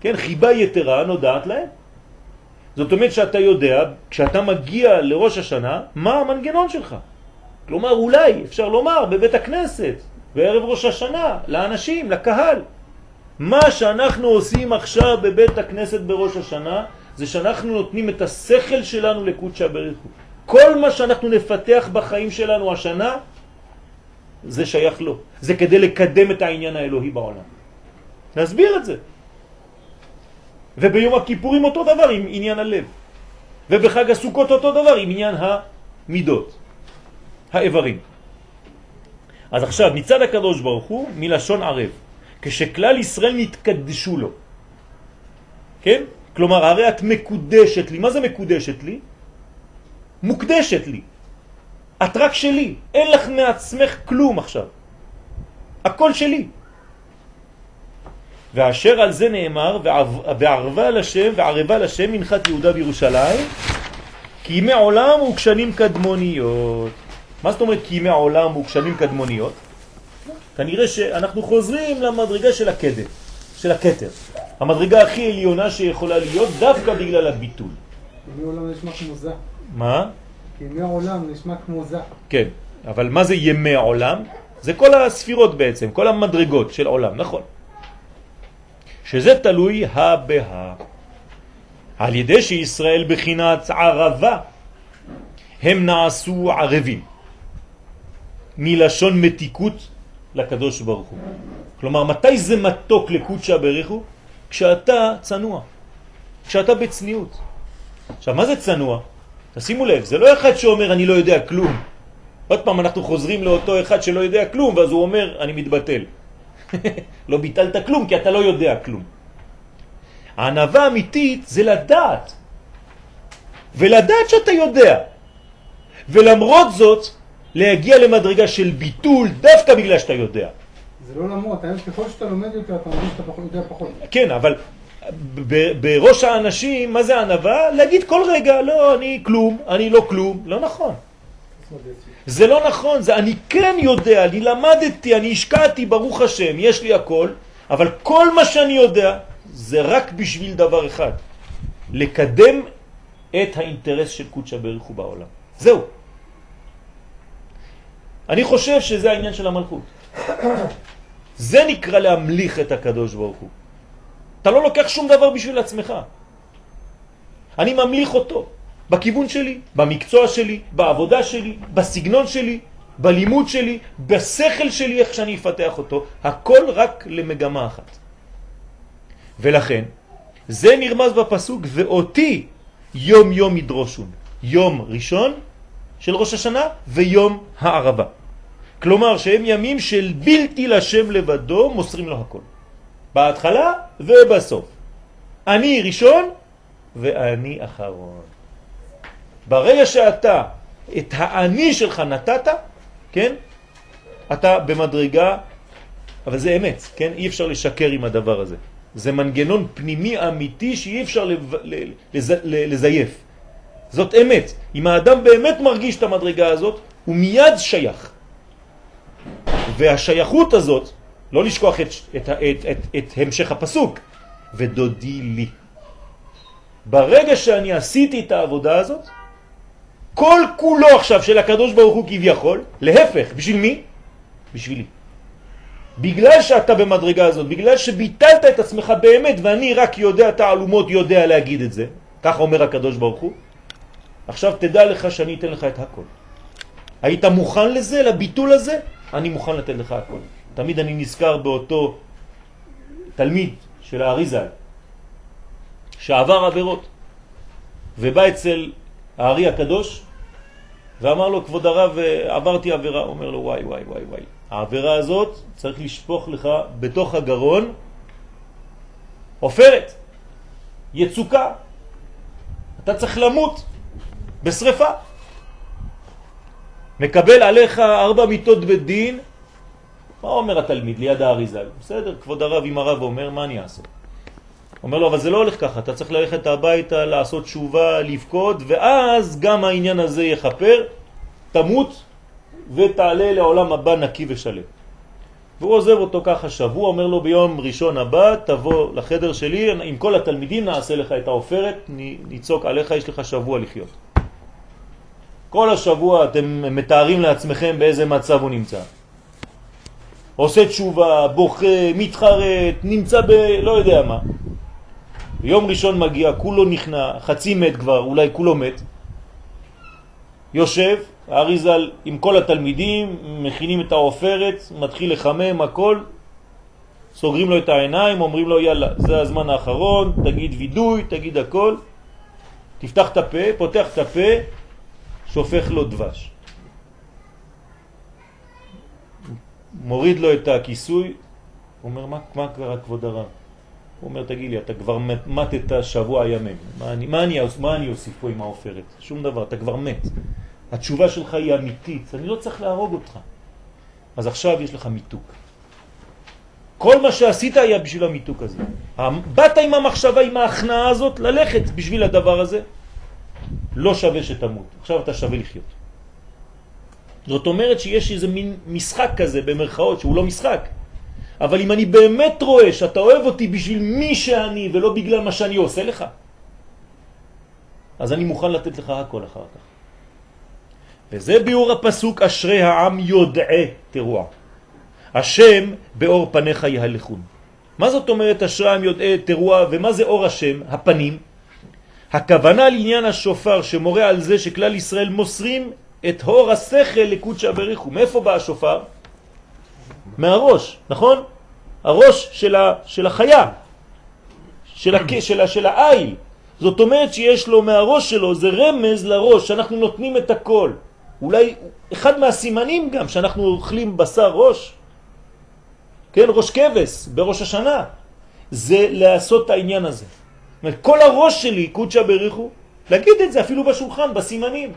כן, חיבה יתרה נודעת להם. זאת אומרת שאתה יודע, כשאתה מגיע לראש השנה, מה המנגנון שלך. כלומר, אולי, אפשר לומר, בבית הכנסת, בערב ראש השנה, לאנשים, לקהל. מה שאנחנו עושים עכשיו בבית הכנסת בראש השנה, זה שאנחנו נותנים את השכל שלנו לקודשא בריך. כל מה שאנחנו נפתח בחיים שלנו השנה, זה שייך לו. זה כדי לקדם את העניין האלוהי בעולם. נסביר את זה. וביום הכיפורים אותו דבר עם עניין הלב. ובחג הסוכות אותו דבר עם עניין המידות, האיברים. אז עכשיו, מצד הקדוש ברוך הוא, מלשון ערב, כשכלל ישראל נתקדשו לו. כן? כלומר, הרי את מקודשת לי. מה זה מקודשת לי? מוקדשת לי. את רק שלי. אין לך מעצמך כלום עכשיו. הכל שלי. ואשר על זה נאמר, וערבה לשם, וערבה לשם מנחת יהודה בירושלים, כי ימי עולם וגשנים קדמוניות. מה זאת אומרת כי ימי עולם וגשנים קדמוניות? כנראה שאנחנו חוזרים למדרגה של הקדם, של הקטר. המדרגה הכי עליונה שיכולה להיות דווקא בגלל הביטול. ימי עולם נשמע כמו זה. מה? כי ימי עולם נשמע כמו זה. כן, אבל מה זה ימי עולם? זה כל הספירות בעצם, כל המדרגות של עולם, נכון. שזה תלוי בהא. על ידי שישראל בחינת ערבה, הם נעשו ערבים. מלשון מתיקות לקדוש ברוך הוא. כלומר, מתי זה מתוק לקודשא בריך הוא? כשאתה צנוע, כשאתה בצניעות. עכשיו, מה זה צנוע? תשימו לב, זה לא אחד שאומר אני לא יודע כלום. עוד פעם אנחנו חוזרים לאותו אחד שלא יודע כלום, ואז הוא אומר אני מתבטל. לא ביטלת כלום כי אתה לא יודע כלום. הענבה אמיתית זה לדעת. ולדעת שאתה יודע. ולמרות זאת, להגיע למדרגה של ביטול דווקא בגלל שאתה יודע. זה לא למרות, היום ככל שאתה לומד יותר, אתה מרגיש שאתה פחות- יודע פחות. כן, אבל בראש האנשים, מה זה ענבה? להגיד כל רגע, לא, אני כלום, אני לא כלום. לא נכון. זה לא נכון, זה אני כן יודע, אני למדתי, אני השקעתי, ברוך השם, יש לי הכל, אבל כל מה שאני יודע זה רק בשביל דבר אחד, לקדם את האינטרס של קודשא בריך הוא בעולם. זהו. אני חושב שזה העניין של המלכות. זה נקרא להמליך את הקדוש ברוך הוא. אתה לא לוקח שום דבר בשביל עצמך. אני ממליך אותו בכיוון שלי, במקצוע שלי, בעבודה שלי, בסגנון שלי, בלימוד שלי, בשכל שלי, איך שאני אפתח אותו, הכל רק למגמה אחת. ולכן, זה נרמז בפסוק, ואותי יום יום ידרושון. יום ראשון של ראש השנה ויום הערבה. כלומר שהם ימים של בלתי לשם לבדו, מוסרים לו הכל. בהתחלה ובסוף. אני ראשון ואני אחרון. ברגע שאתה את האני שלך נתת, כן? אתה במדרגה אבל זה אמת, כן? אי אפשר לשקר עם הדבר הזה. זה מנגנון פנימי אמיתי שאי אפשר. לזייף. זאת אמת. אם האדם באמת מרגיש את המדרגה הזאת, הוא מיד שייך. והשייכות הזאת, לא לשכוח את, את, את, את, את המשך הפסוק, ודודי לי. ברגע שאני עשיתי את העבודה הזאת, כל כולו עכשיו של הקדוש ברוך הוא כביכול, להפך, בשביל מי? בשבילי. בגלל שאתה במדרגה הזאת, בגלל שביטלת את עצמך באמת, ואני רק יודע תעלומות, יודע להגיד את זה, ככה אומר הקדוש ברוך הוא, עכשיו תדע לך שאני אתן לך את הכל. היית מוכן לזה, לביטול הזה? אני מוכן לתת לך הכל. תמיד אני נזכר באותו תלמיד של האריזה, שעבר עבירות, ובא אצל הארי הקדוש, ואמר לו, כבוד הרב, עברתי עבירה. אומר לו, וואי, וואי, וואי, וואי. העבירה הזאת צריך לשפוך לך בתוך הגרון עופרת, יצוקה. אתה צריך למות בשריפה. מקבל עליך ארבע מיטות בדין. מה אומר התלמיד ליד האריזה? בסדר, כבוד הרב, אם הרב אומר, מה אני אעשה? אומר לו, אבל זה לא הולך ככה, אתה צריך ללכת הביתה, לעשות תשובה, לבכות, ואז גם העניין הזה יחפר, תמות ותעלה לעולם הבא נקי ושלם. והוא עוזב אותו ככה שבוע, אומר לו ביום ראשון הבא, תבוא לחדר שלי, עם כל התלמידים נעשה לך את האופרת, ניצוק עליך, יש לך שבוע לחיות. כל השבוע אתם מתארים לעצמכם באיזה מצב הוא נמצא. עושה תשובה, בוכה, מתחרט, נמצא ב... לא יודע מה. יום ראשון מגיע, כולו נכנע, חצי מת כבר, אולי כולו מת. יושב, האריזל עם כל התלמידים, מכינים את האופרת, מתחיל לחמם הכל, סוגרים לו את העיניים, אומרים לו יאללה, זה הזמן האחרון, תגיד וידוי, תגיד הכל, תפתח את הפה, פותח את הפה, שופך לו דבש. מוריד לו את הכיסוי, אומר, מה, מה קרה כבוד הרב? הוא אומר, תגיד לי, אתה כבר מתת שבוע ימים, מה אני, מה, אני, מה אני אוסיף פה עם האופרת? שום דבר, אתה כבר מת. התשובה שלך היא אמיתית, אני לא צריך להרוג אותך. אז עכשיו יש לך מיתוק. כל מה שעשית היה בשביל המיתוק הזה. באת עם המחשבה, עם ההכנעה הזאת, ללכת בשביל הדבר הזה, לא שווה שתמות. עכשיו אתה שווה לחיות. זאת אומרת שיש איזה מין משחק כזה במרכאות, שהוא לא משחק. אבל אם אני באמת רואה שאתה אוהב אותי בשביל מי שאני ולא בגלל מה שאני עושה לך, אז אני מוכן לתת לך הכל אחר כך. וזה ביאור הפסוק אשרי העם יודעי תרוע. השם באור פניך יהלכון. מה זאת אומרת אשרי העם יודעי תרוע ומה זה אור השם, הפנים? הכוונה לעניין השופר שמורה על זה שכלל ישראל מוסרים את הור השכל לקודשא בריחו. מאיפה בא השופר? מהראש, נכון? הראש של, ה, של החיה, של, הק, של, של העיל. זאת אומרת שיש לו מהראש שלו, זה רמז לראש, שאנחנו נותנים את הכל. אולי אחד מהסימנים גם שאנחנו אוכלים בשר ראש, כן, ראש כבש בראש השנה, זה לעשות את העניין הזה. כל הראש שלי, קודשא בריחו, להגיד את זה אפילו בשולחן, בסימנים.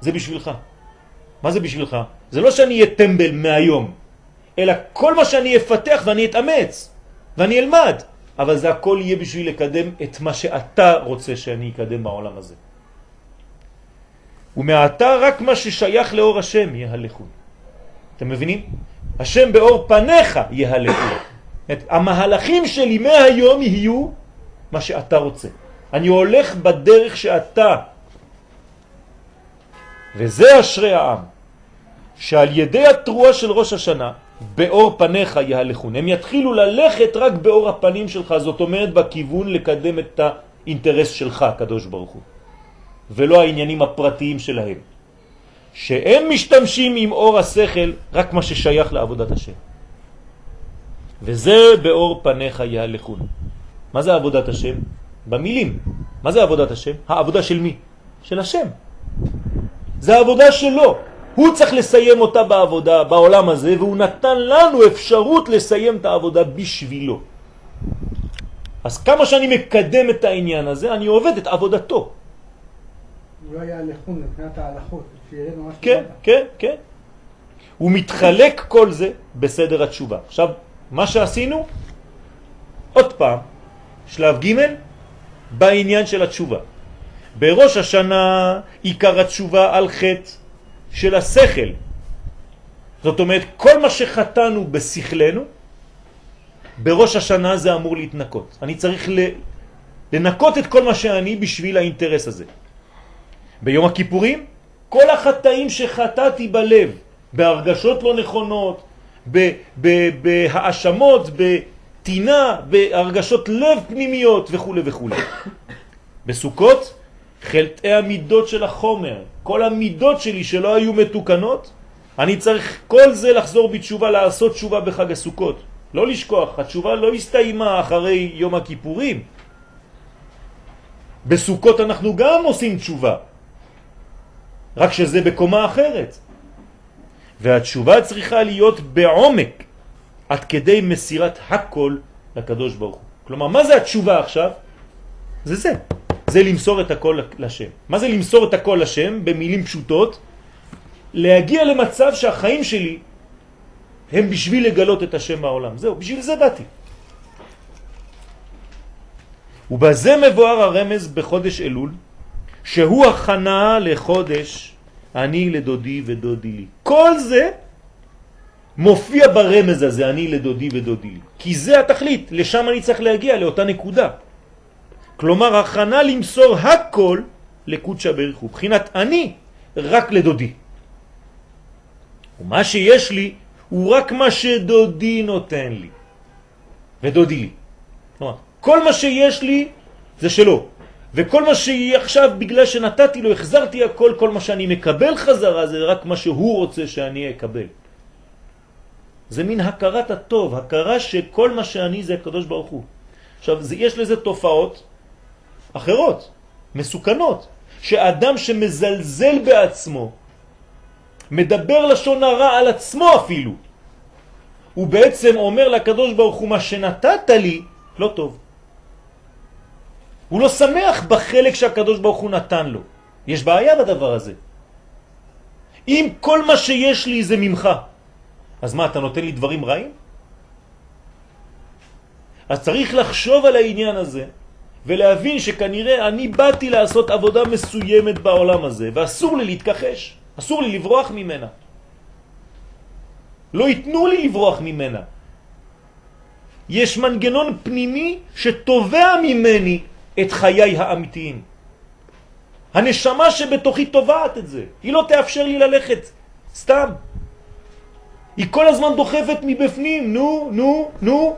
זה בשבילך. מה זה בשבילך? זה לא שאני אהיה טמבל מהיום, אלא כל מה שאני אפתח ואני אתאמץ ואני אלמד, אבל זה הכל יהיה בשביל לקדם את מה שאתה רוצה שאני אקדם בעולם הזה. ומעתה רק מה ששייך לאור השם יהלכו. אתם מבינים? השם באור פניך יהלכו. המהלכים שלי מהיום יהיו מה שאתה רוצה. אני הולך בדרך שאתה. וזה אשרי העם, שעל ידי התרועה של ראש השנה, באור פניך יהלכון. הם יתחילו ללכת רק באור הפנים שלך, זאת אומרת בכיוון לקדם את האינטרס שלך, הקדוש ברוך הוא. ולא העניינים הפרטיים שלהם. שהם משתמשים עם אור השכל רק מה ששייך לעבודת השם. וזה באור פניך יהלכון. מה זה עבודת השם? במילים. מה זה עבודת השם? העבודה של מי? של השם. זה העבודה שלו. הוא צריך לסיים אותה בעבודה, בעולם הזה, והוא נתן לנו אפשרות לסיים את העבודה בשבילו. אז כמה שאני מקדם את העניין הזה, אני עובד את עבודתו. הוא לא היה לחון מבחינת ההלכות. כן, כן, כן. הוא מתחלק כל זה בסדר התשובה. עכשיו, מה שעשינו, עוד פעם, שלב ג' בעניין של התשובה. בראש השנה עיקר התשובה על חטא של השכל. זאת אומרת, כל מה שחטאנו בשכלנו, בראש השנה זה אמור להתנקות. אני צריך לנקות את כל מה שאני בשביל האינטרס הזה. ביום הכיפורים, כל החטאים שחטאתי בלב, בהרגשות לא נכונות, בהאשמות, בתינה, בהרגשות לב פנימיות וכו' וכו'. בסוכות, חלטי המידות של החומר, כל המידות שלי שלא היו מתוקנות, אני צריך כל זה לחזור בתשובה, לעשות תשובה בחג הסוכות. לא לשכוח, התשובה לא הסתיימה אחרי יום הכיפורים. בסוכות אנחנו גם עושים תשובה, רק שזה בקומה אחרת. והתשובה צריכה להיות בעומק, עד כדי מסירת הכל לקדוש ברוך הוא. כלומר, מה זה התשובה עכשיו? זה זה. זה למסור את הכל לשם. מה זה למסור את הכל לשם? במילים פשוטות, להגיע למצב שהחיים שלי הם בשביל לגלות את השם בעולם. זהו, בשביל זה באתי. ובזה מבואר הרמז בחודש אלול, שהוא הכנה לחודש אני לדודי ודודי לי. כל זה מופיע ברמז הזה, אני לדודי ודודי לי. כי זה התכלית, לשם אני צריך להגיע, לאותה נקודה. כלומר, הכנה למסור הכל לקודשא בריך הוא. בחינת אני רק לדודי. ומה שיש לי הוא רק מה שדודי נותן לי. ודודי לי. כלומר, כל מה שיש לי זה שלו. וכל מה שהיא עכשיו, בגלל שנתתי לו, החזרתי הכל, כל מה שאני מקבל חזרה זה רק מה שהוא רוצה שאני אקבל. זה מין הכרת הטוב, הכרה שכל מה שאני זה הקדוש ברוך הוא. עכשיו, זה, יש לזה תופעות אחרות, מסוכנות, שאדם שמזלזל בעצמו, מדבר לשון הרע על עצמו אפילו, הוא בעצם אומר לקדוש ברוך הוא, מה שנתת לי, לא טוב. הוא לא שמח בחלק שהקדוש ברוך הוא נתן לו. יש בעיה בדבר הזה. אם כל מה שיש לי זה ממך, אז מה, אתה נותן לי דברים רעים? אז צריך לחשוב על העניין הזה ולהבין שכנראה אני באתי לעשות עבודה מסוימת בעולם הזה ואסור לי להתכחש, אסור לי לברוח ממנה. לא ייתנו לי לברוח ממנה. יש מנגנון פנימי שתובע ממני את חיי האמיתיים. הנשמה שבתוכי תובעת את זה. היא לא תאפשר לי ללכת סתם. היא כל הזמן דוחפת מבפנים, נו, נו, נו.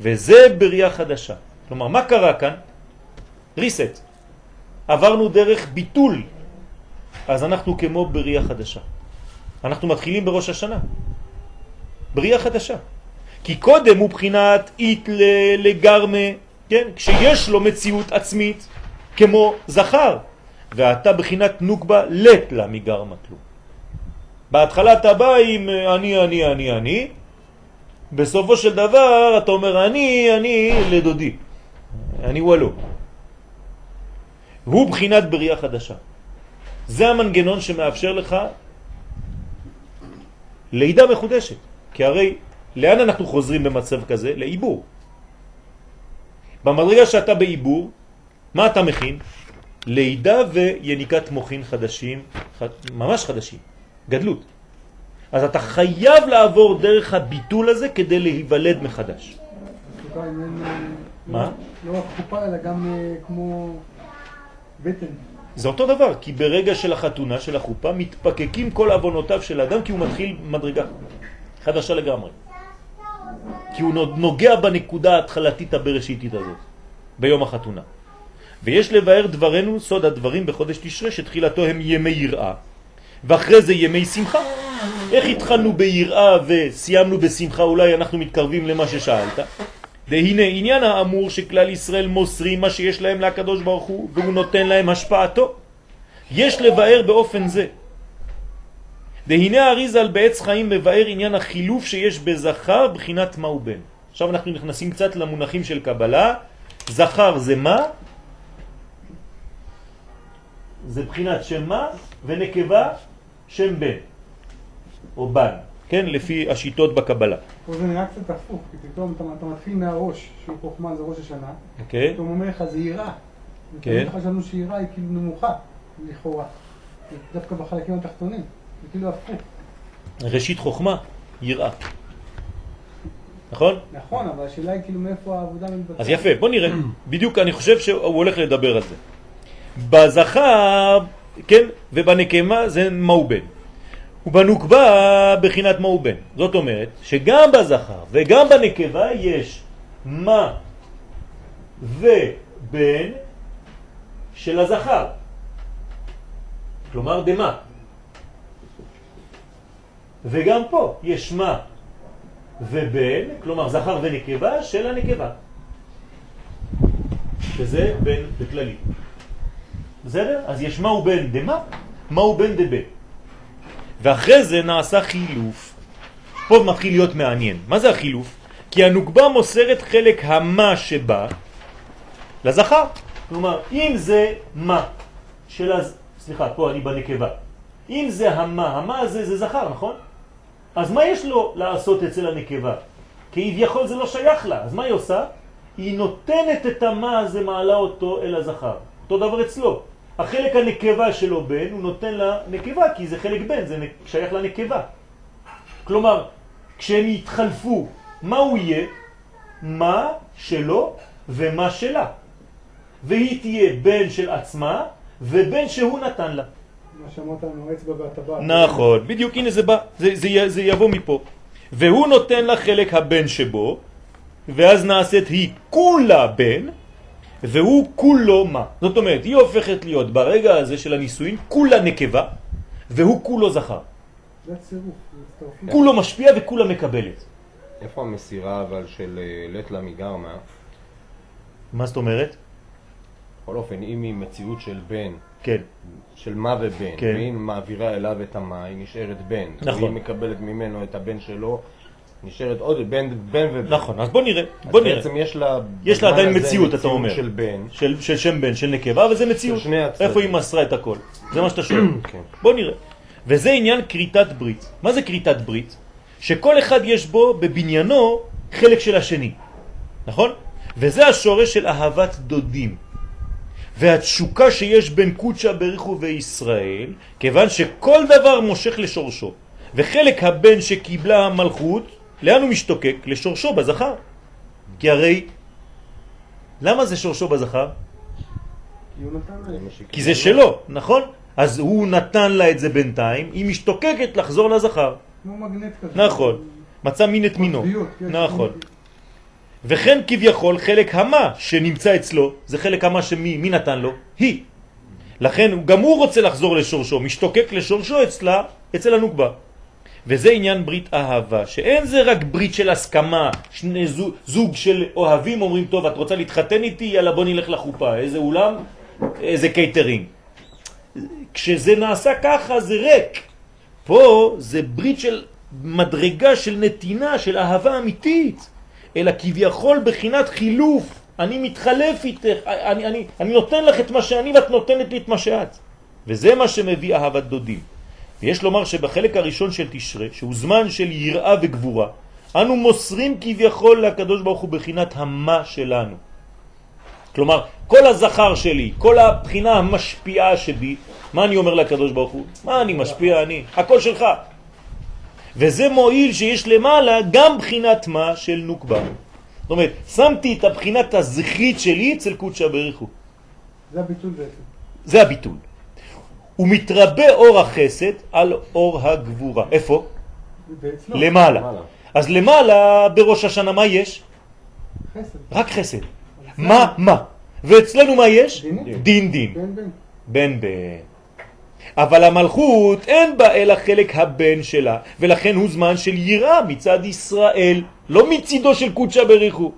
וזה בריאה חדשה. כלומר, מה קרה כאן? ריסט. עברנו דרך ביטול. אז אנחנו כמו בריאה חדשה. אנחנו מתחילים בראש השנה. בריאה חדשה. כי קודם הוא בחינת אית לגרמה, כן? כשיש לו מציאות עצמית כמו זכר, ואתה בחינת נוקבה לט לה מגרמה כלום. בהתחלה אתה בא עם אני, אני, אני, אני, בסופו של דבר אתה אומר אני, אני לדודי, אני וולו. הוא בחינת בריאה חדשה. זה המנגנון שמאפשר לך לידה מחודשת, כי הרי לאן אנחנו חוזרים במצב כזה? לעיבור. במדרגה שאתה בעיבור, מה אתה מכין? לידה ויניקת מוכין חדשים. ממש חדשים, גדלות. אז אתה חייב לעבור דרך הביטול הזה כדי להיוולד מחדש. מה? לא רק חופה אלא גם אה, כמו בטן. זה אותו דבר, כי ברגע של החתונה, של החופה, מתפקקים כל אבונותיו של האדם כי הוא מתחיל מדרגה חדשה לגמרי. כי הוא נוגע בנקודה ההתחלתית הבראשיתית הזאת, ביום החתונה. ויש לבאר דברנו, סוד הדברים בחודש תשרה, שתחילתו הם ימי יראה, ואחרי זה ימי שמחה. איך התחלנו ביראה וסיימנו בשמחה, אולי אנחנו מתקרבים למה ששאלת? והנה עניין האמור שכלל ישראל מוסרים מה שיש להם להקדוש ברוך הוא, והוא נותן להם השפעתו. יש לבאר באופן זה והנה האריזל בעץ חיים מבאר עניין החילוף שיש בזכר בחינת מה הוא בן. עכשיו אנחנו נכנסים קצת למונחים של קבלה. זכר זה מה? זה בחינת שמה, ונקבה שם בן, או בן, כן? לפי השיטות בקבלה, פה זה נראה קצת הפוך, כי פתאום אתה, אתה מתחיל מהראש, שהוא חוכמה זה ראש השנה, אוקיי? פתאום אומר לך זה יראה. כן. חשבנו שיראה היא כאילו נמוכה, לכאורה. דווקא בחלקים התחתונים, זה כאילו הפוך. ראשית חוכמה, יראה. נכון? נכון, אבל השאלה היא כאילו מאיפה העבודה מתבצעת. אז יפה, בוא נראה. בדיוק אני חושב שהוא הולך לדבר על זה. בזכר, כן, ובנקמה זה מהו בן. ובנוקבה בחינת מהו בן. זאת אומרת שגם בזכר וגם בנקבה יש מה ובן של הזכר. כלומר דמה. וגם פה יש מה ובן, כלומר זכר ונקבה של הנקבה. שזה בן בכללי. בסדר? אז יש מהו בן דמה, מהו בן דבן. ואחרי זה נעשה חילוף. פה מתחיל להיות מעניין. מה זה החילוף? כי הנוקבה מוסרת חלק המה שבה לזכר. כלומר, אם זה מה של הז... סליחה, פה אני בנקבה. אם זה המה, המה הזה זה זכר, נכון? אז מה יש לו לעשות אצל הנקבה? כביכול זה לא שייך לה, אז מה היא עושה? היא נותנת את המה הזה, מעלה אותו אל הזכר. אותו דבר אצלו. החלק הנקבה שלו בן, הוא נותן לנקבה, כי זה חלק בן, זה שייך לנקבה. כלומר, כשהם יתחלפו, מה הוא יהיה? מה שלו ומה שלה. והיא תהיה בן של עצמה ובן שהוא נתן לה. מה שאמרת לנו, אצבע והטבעת. נכון, בדיוק, הנה זה בא, זה, זה, זה יבוא מפה. והוא נותן לה חלק הבן שבו, ואז נעשית היא כולה בן, והוא כולו מה. זאת אומרת, היא הופכת להיות ברגע הזה של הנישואין כולה נקבה, והוא כולו זכר. כולו משפיע וכולה מקבלת. איפה המסירה אבל של אה, לטלה מגרמה? מה זאת אומרת? בכל אופן, אם היא מציאות של בן, כן, של מה ובן, כן. והיא מעבירה אליו את המה, היא נשארת בן. נכון. והיא מקבלת ממנו את הבן שלו, נשארת עוד בן, בן ובן. נכון, אז בוא נראה, בוא נראה. בעצם יש לה... יש לה עדיין מציאות, אתה אומר. של בן. של, של שם בן, של נקבה, וזה מציאות. שני הצדדים. איפה היא מסרה את הכל? זה מה שאתה שואל. כן. בוא נראה. וזה עניין קריטת ברית. מה זה קריטת ברית? שכל אחד יש בו בבניינו חלק של השני, נכון? וזה השורש של אהבת דודים. והתשוקה שיש בין קודשה בריחו וישראל, כיוון שכל דבר מושך לשורשו. וחלק הבן שקיבלה המלכות, לאן הוא משתוקק? לשורשו בזכר. כי הרי, למה זה שורשו בזכר? כי זה שלו, נכון? אז הוא נתן לה את זה בינתיים, היא משתוקקת לחזור לזכר. כמו מגנט כזה. נכון. מצא מין את מינו. כן, נכון. וכן כביכול חלק המה שנמצא אצלו, זה חלק המה שמי מי נתן לו? היא. לכן גם הוא רוצה לחזור לשורשו, משתוקק לשורשו אצלה, אצל הנוקבה. וזה עניין ברית אהבה, שאין זה רק ברית של הסכמה, שני זוג, זוג של אוהבים אומרים, טוב, את רוצה להתחתן איתי? יאללה בוא נלך לחופה, איזה אולם, איזה קייטרינג. כשזה נעשה ככה זה ריק. פה זה ברית של מדרגה של נתינה, של אהבה אמיתית, אלא כביכול בחינת חילוף. אני מתחלף איתך, אני, אני, אני נותן לך את מה שאני ואת נותנת לי את מה שאת. וזה מה שמביא אהבת דודים. ויש לומר שבחלק הראשון של תשרה, שהוא זמן של יראה וגבורה, אנו מוסרים כביכול לקדוש ברוך הוא בחינת המה שלנו. כלומר, כל הזכר שלי, כל הבחינה המשפיעה שבי, מה אני אומר לקדוש ברוך הוא? מה אני משפיע אני? הכל שלך. וזה מועיל שיש למעלה גם בחינת מה של נוקבה. זאת אומרת, שמתי את הבחינת הזכרית שלי אצל קודשא בריחו. זה הביטול בעצם. זה הביטול. הוא מתרבה אור החסד על אור הגבורה. איפה? למעלה. למעלה. אז למעלה בראש השנה מה יש? חסד. רק חסד. מה? מה? ואצלנו מה יש? דין. דין דין. בן בן. בן בן. אבל המלכות אין בה אלא חלק הבן שלה, ולכן הוא זמן של יראה מצד ישראל, לא מצידו של קודשא בריחו.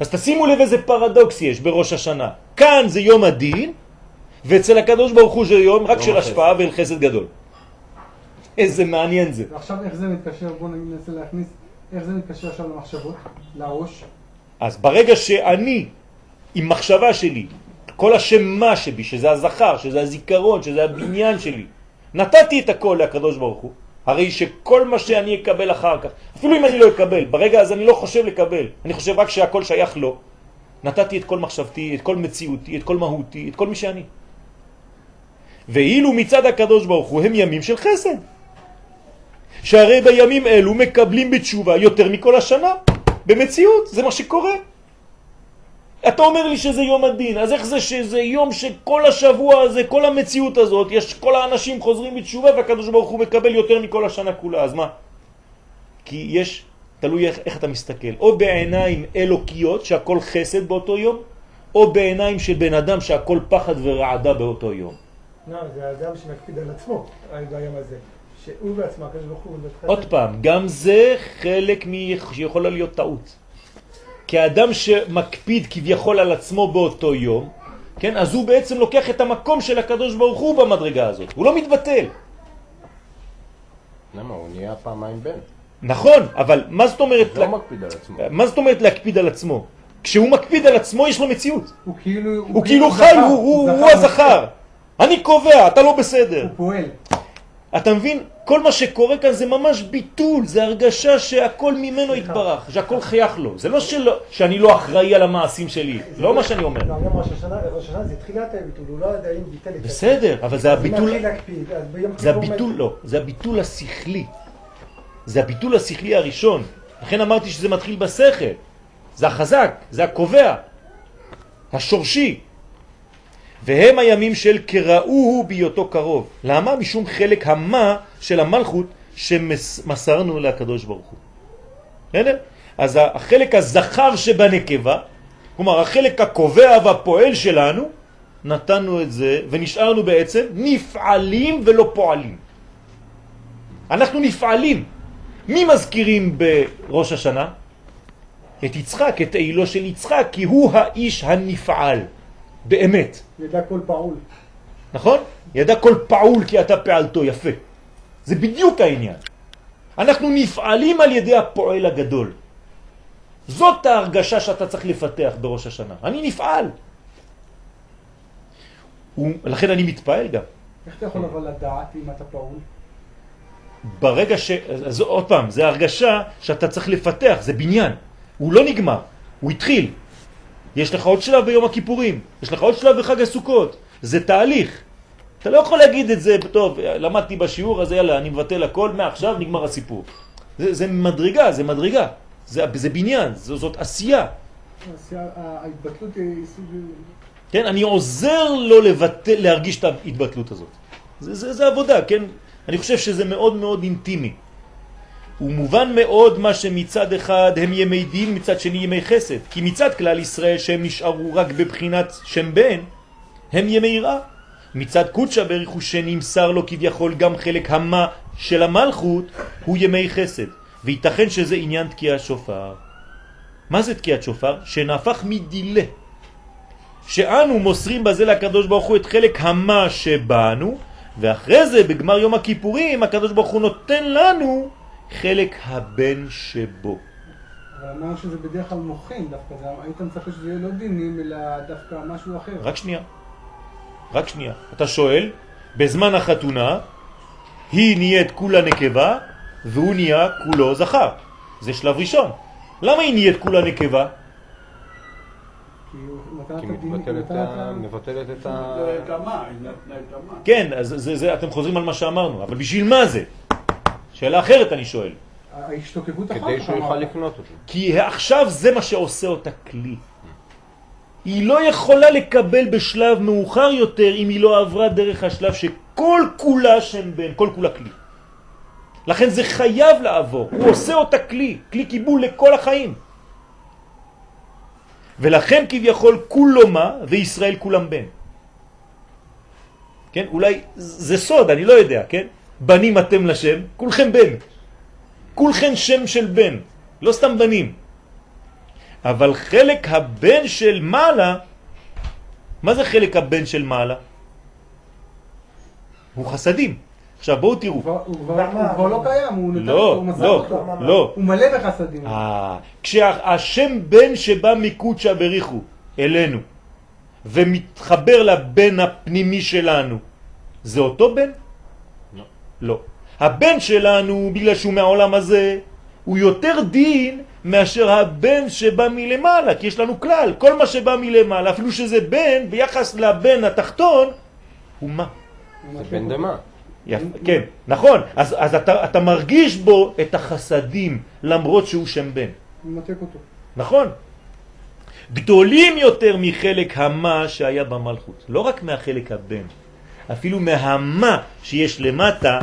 אז תשימו לב איזה פרדוקס יש בראש השנה. כאן זה יום הדין, ואצל הקדוש ברוך הוא זה יום רק יום של. השפעה ואל חסד גדול. איזה מעניין זה. ועכשיו איך זה מתקשר, בואו ננסה להכניס, איך זה מתקשר עכשיו למחשבות, לראש. אז ברגע שאני, עם מחשבה שלי, כל השם מה שבי, שזה הזכר, שזה הזיכרון, שזה הבניין שלי, נתתי את הכל לקדוש ברוך הוא, הרי שכל מה שאני אקבל אחר כך, אפילו אם אני לא אקבל, ברגע הזה אני לא חושב לקבל, אני חושב רק שהכל שייך לו. נתתי את כל מחשבתי, את כל מציאותי, את כל מהותי, את כל מי שאני. ואילו מצד הקדוש ברוך הוא הם ימים של חסד. שהרי בימים אלו מקבלים בתשובה יותר מכל השנה, במציאות, זה מה שקורה. אתה אומר לי שזה יום הדין, אז איך זה שזה יום שכל השבוע הזה, כל המציאות הזאת, יש כל האנשים חוזרים בתשובה והקדוש ברוך הוא מקבל יותר מכל השנה כולה, אז מה? כי יש, תלוי איך, איך אתה מסתכל, או בעיניים אלוקיות שהכל חסד באותו יום, או בעיניים של בן אדם שהכל פחד ורעדה באותו יום. לא, זה האדם שמקפיד על עצמו, ביום הזה. שהוא בעצמו, הקדוש ברוך הוא. עוד פעם, גם זה חלק. שיכולה להיות טעות. כי האדם שמקפיד כביכול על עצמו באותו יום, כן, אז הוא בעצם לוקח את המקום של הקדוש ברוך הוא במדרגה הזאת, הוא לא מתבטל. למה? הוא נהיה פעמיים בן. נכון, אבל מה זאת אומרת, לא מקפיד על עצמו. מה זאת אומרת להקפיד על עצמו? כשהוא מקפיד על עצמו יש לו מציאות. הוא כאילו... הוא כאילו חי, זכר, הוא, הוא, זכר הוא הזכר. אני קובע, אתה לא בסדר. הוא פועל. אתה מבין? כל מה שקורה כאן זה ממש ביטול, זה הרגשה שהכל ממנו התברך, שהכל חייך לו. זה לא שלא, שאני לא אחראי על המעשים שלי, לא מה שאני אומר. לא, יום ראש השנה, זה תחילת הביטול, הוא לא יודע אם ביטל את בסדר, אבל זה הביטול, זה הביטול, לא, זה הביטול השכלי. זה הביטול השכלי הראשון. לכן אמרתי שזה מתחיל בשכל. זה החזק, זה הקובע, השורשי. והם הימים של קראוהו בהיותו קרוב. למה? משום חלק המה של המלכות שמסרנו לקדוש ברוך הוא. בסדר? אז החלק הזכר שבנקבה, כלומר החלק הקובע והפועל שלנו, נתנו את זה ונשארנו בעצם נפעלים ולא פועלים. אנחנו נפעלים. מי מזכירים בראש השנה? את יצחק, את העילו של יצחק, כי הוא האיש הנפעל, באמת. ידע כל פעול. נכון? ידע כל פעול כי אתה פעלתו, יפה. זה בדיוק העניין. אנחנו נפעלים על ידי הפועל הגדול. זאת ההרגשה שאתה צריך לפתח בראש השנה. אני נפעל. ולכן אני מתפעל גם. איך אתה יכול אבל לדעת אם אתה פעול? ברגע ש... אז עוד פעם, זה הרגשה שאתה צריך לפתח, זה בניין. הוא לא נגמר, הוא התחיל. יש לך עוד שלב ביום הכיפורים, יש לך עוד שלב בחג הסוכות. זה תהליך. אתה לא יכול להגיד את זה, טוב, למדתי בשיעור, אז יאללה, אני מבטל הכל, מעכשיו נגמר הסיפור. זה, זה מדרגה, זה מדרגה. זה, זה בניין, זו, זאת עשייה. אז ההתבטלות היא סוג... כן, אני עוזר לו לבטל, להרגיש את ההתבטלות הזאת. זה, זה, זה עבודה, כן? אני חושב שזה מאוד מאוד אינטימי. ומובן מאוד מה שמצד אחד הם ימי דין, מצד שני ימי חסד. כי מצד כלל ישראל שהם נשארו רק בבחינת שם בן, הם ימי יראה. מצד קודשא בריך הוא שנמסר לו כביכול גם חלק המה של המלכות, הוא ימי חסד. וייתכן שזה עניין תקיעת שופר. מה זה תקיעת שופר? שנהפך מדילה. שאנו מוסרים בזה לקדוש ברוך הוא את חלק המה שבאנו, ואחרי זה בגמר יום הכיפורים הקדוש ברוך הוא נותן לנו חלק הבן שבו. אבל אמרנו שזה בדרך כלל מוחים דווקא, זה- היית מצפה שזה יהיה לא דינים, אלא דווקא משהו אחר. רק שנייה, רק שנייה. אתה שואל, בזמן החתונה היא נהיית כולה נקבה והוא נהיה כולו זכר. זה שלב ראשון. למה היא נהיית כולה נקבה? כי מבטלת את את ה- מבטלת את ה... לא. כן, אז זה, זה, אתם חוזרים על מה שאמרנו, אבל בשביל מה זה? שאלה אחרת אני שואל. ההשתוקקות אחר כדי כך שהוא יוכל. לקנות אותו. כי עכשיו זה מה שעושה אותה כלי. היא לא יכולה לקבל בשלב מאוחר יותר אם היא לא עברה דרך השלב שכל כולה שם בן, כל כולה כלי. לכן זה חייב לעבור, הוא עושה אותה כלי, כלי קיבול לכל החיים. ולכן כביכול כולו מה וישראל כולם בן. כן, אולי זה סוד, אני לא יודע, כן? בנים אתם לשם, כולכם בן. כולכם שם של בן, לא סתם בנים. אבל חלק הבן של מעלה, מה זה חלק הבן של מעלה? הוא חסדים. עכשיו בואו תראו. הוא כבר לא קיים, הוא נתן לא, הוא מסר לא, אותו. לא. הוא מלא בחסדים. אה, כשהשם בן שבא מקודשא בריחו אלינו ומתחבר לבן הפנימי שלנו, זה אותו בן? לא. הבן שלנו, בגלל שהוא מהעולם הזה, הוא יותר דין מאשר הבן שבא מלמעלה, כי יש לנו כלל, כל מה שבא מלמעלה, אפילו שזה בן, ביחס לבן התחתון, הוא מה? זה בן דמה. יפ, כן, נכון, אז, אז אתה, אתה מרגיש בו את החסדים, למרות שהוא שם בן. ממתק אותו. נכון. גדולים יותר מחלק המה שהיה במלכות. לא רק מהחלק הבן, אפילו מהמה שיש למטה,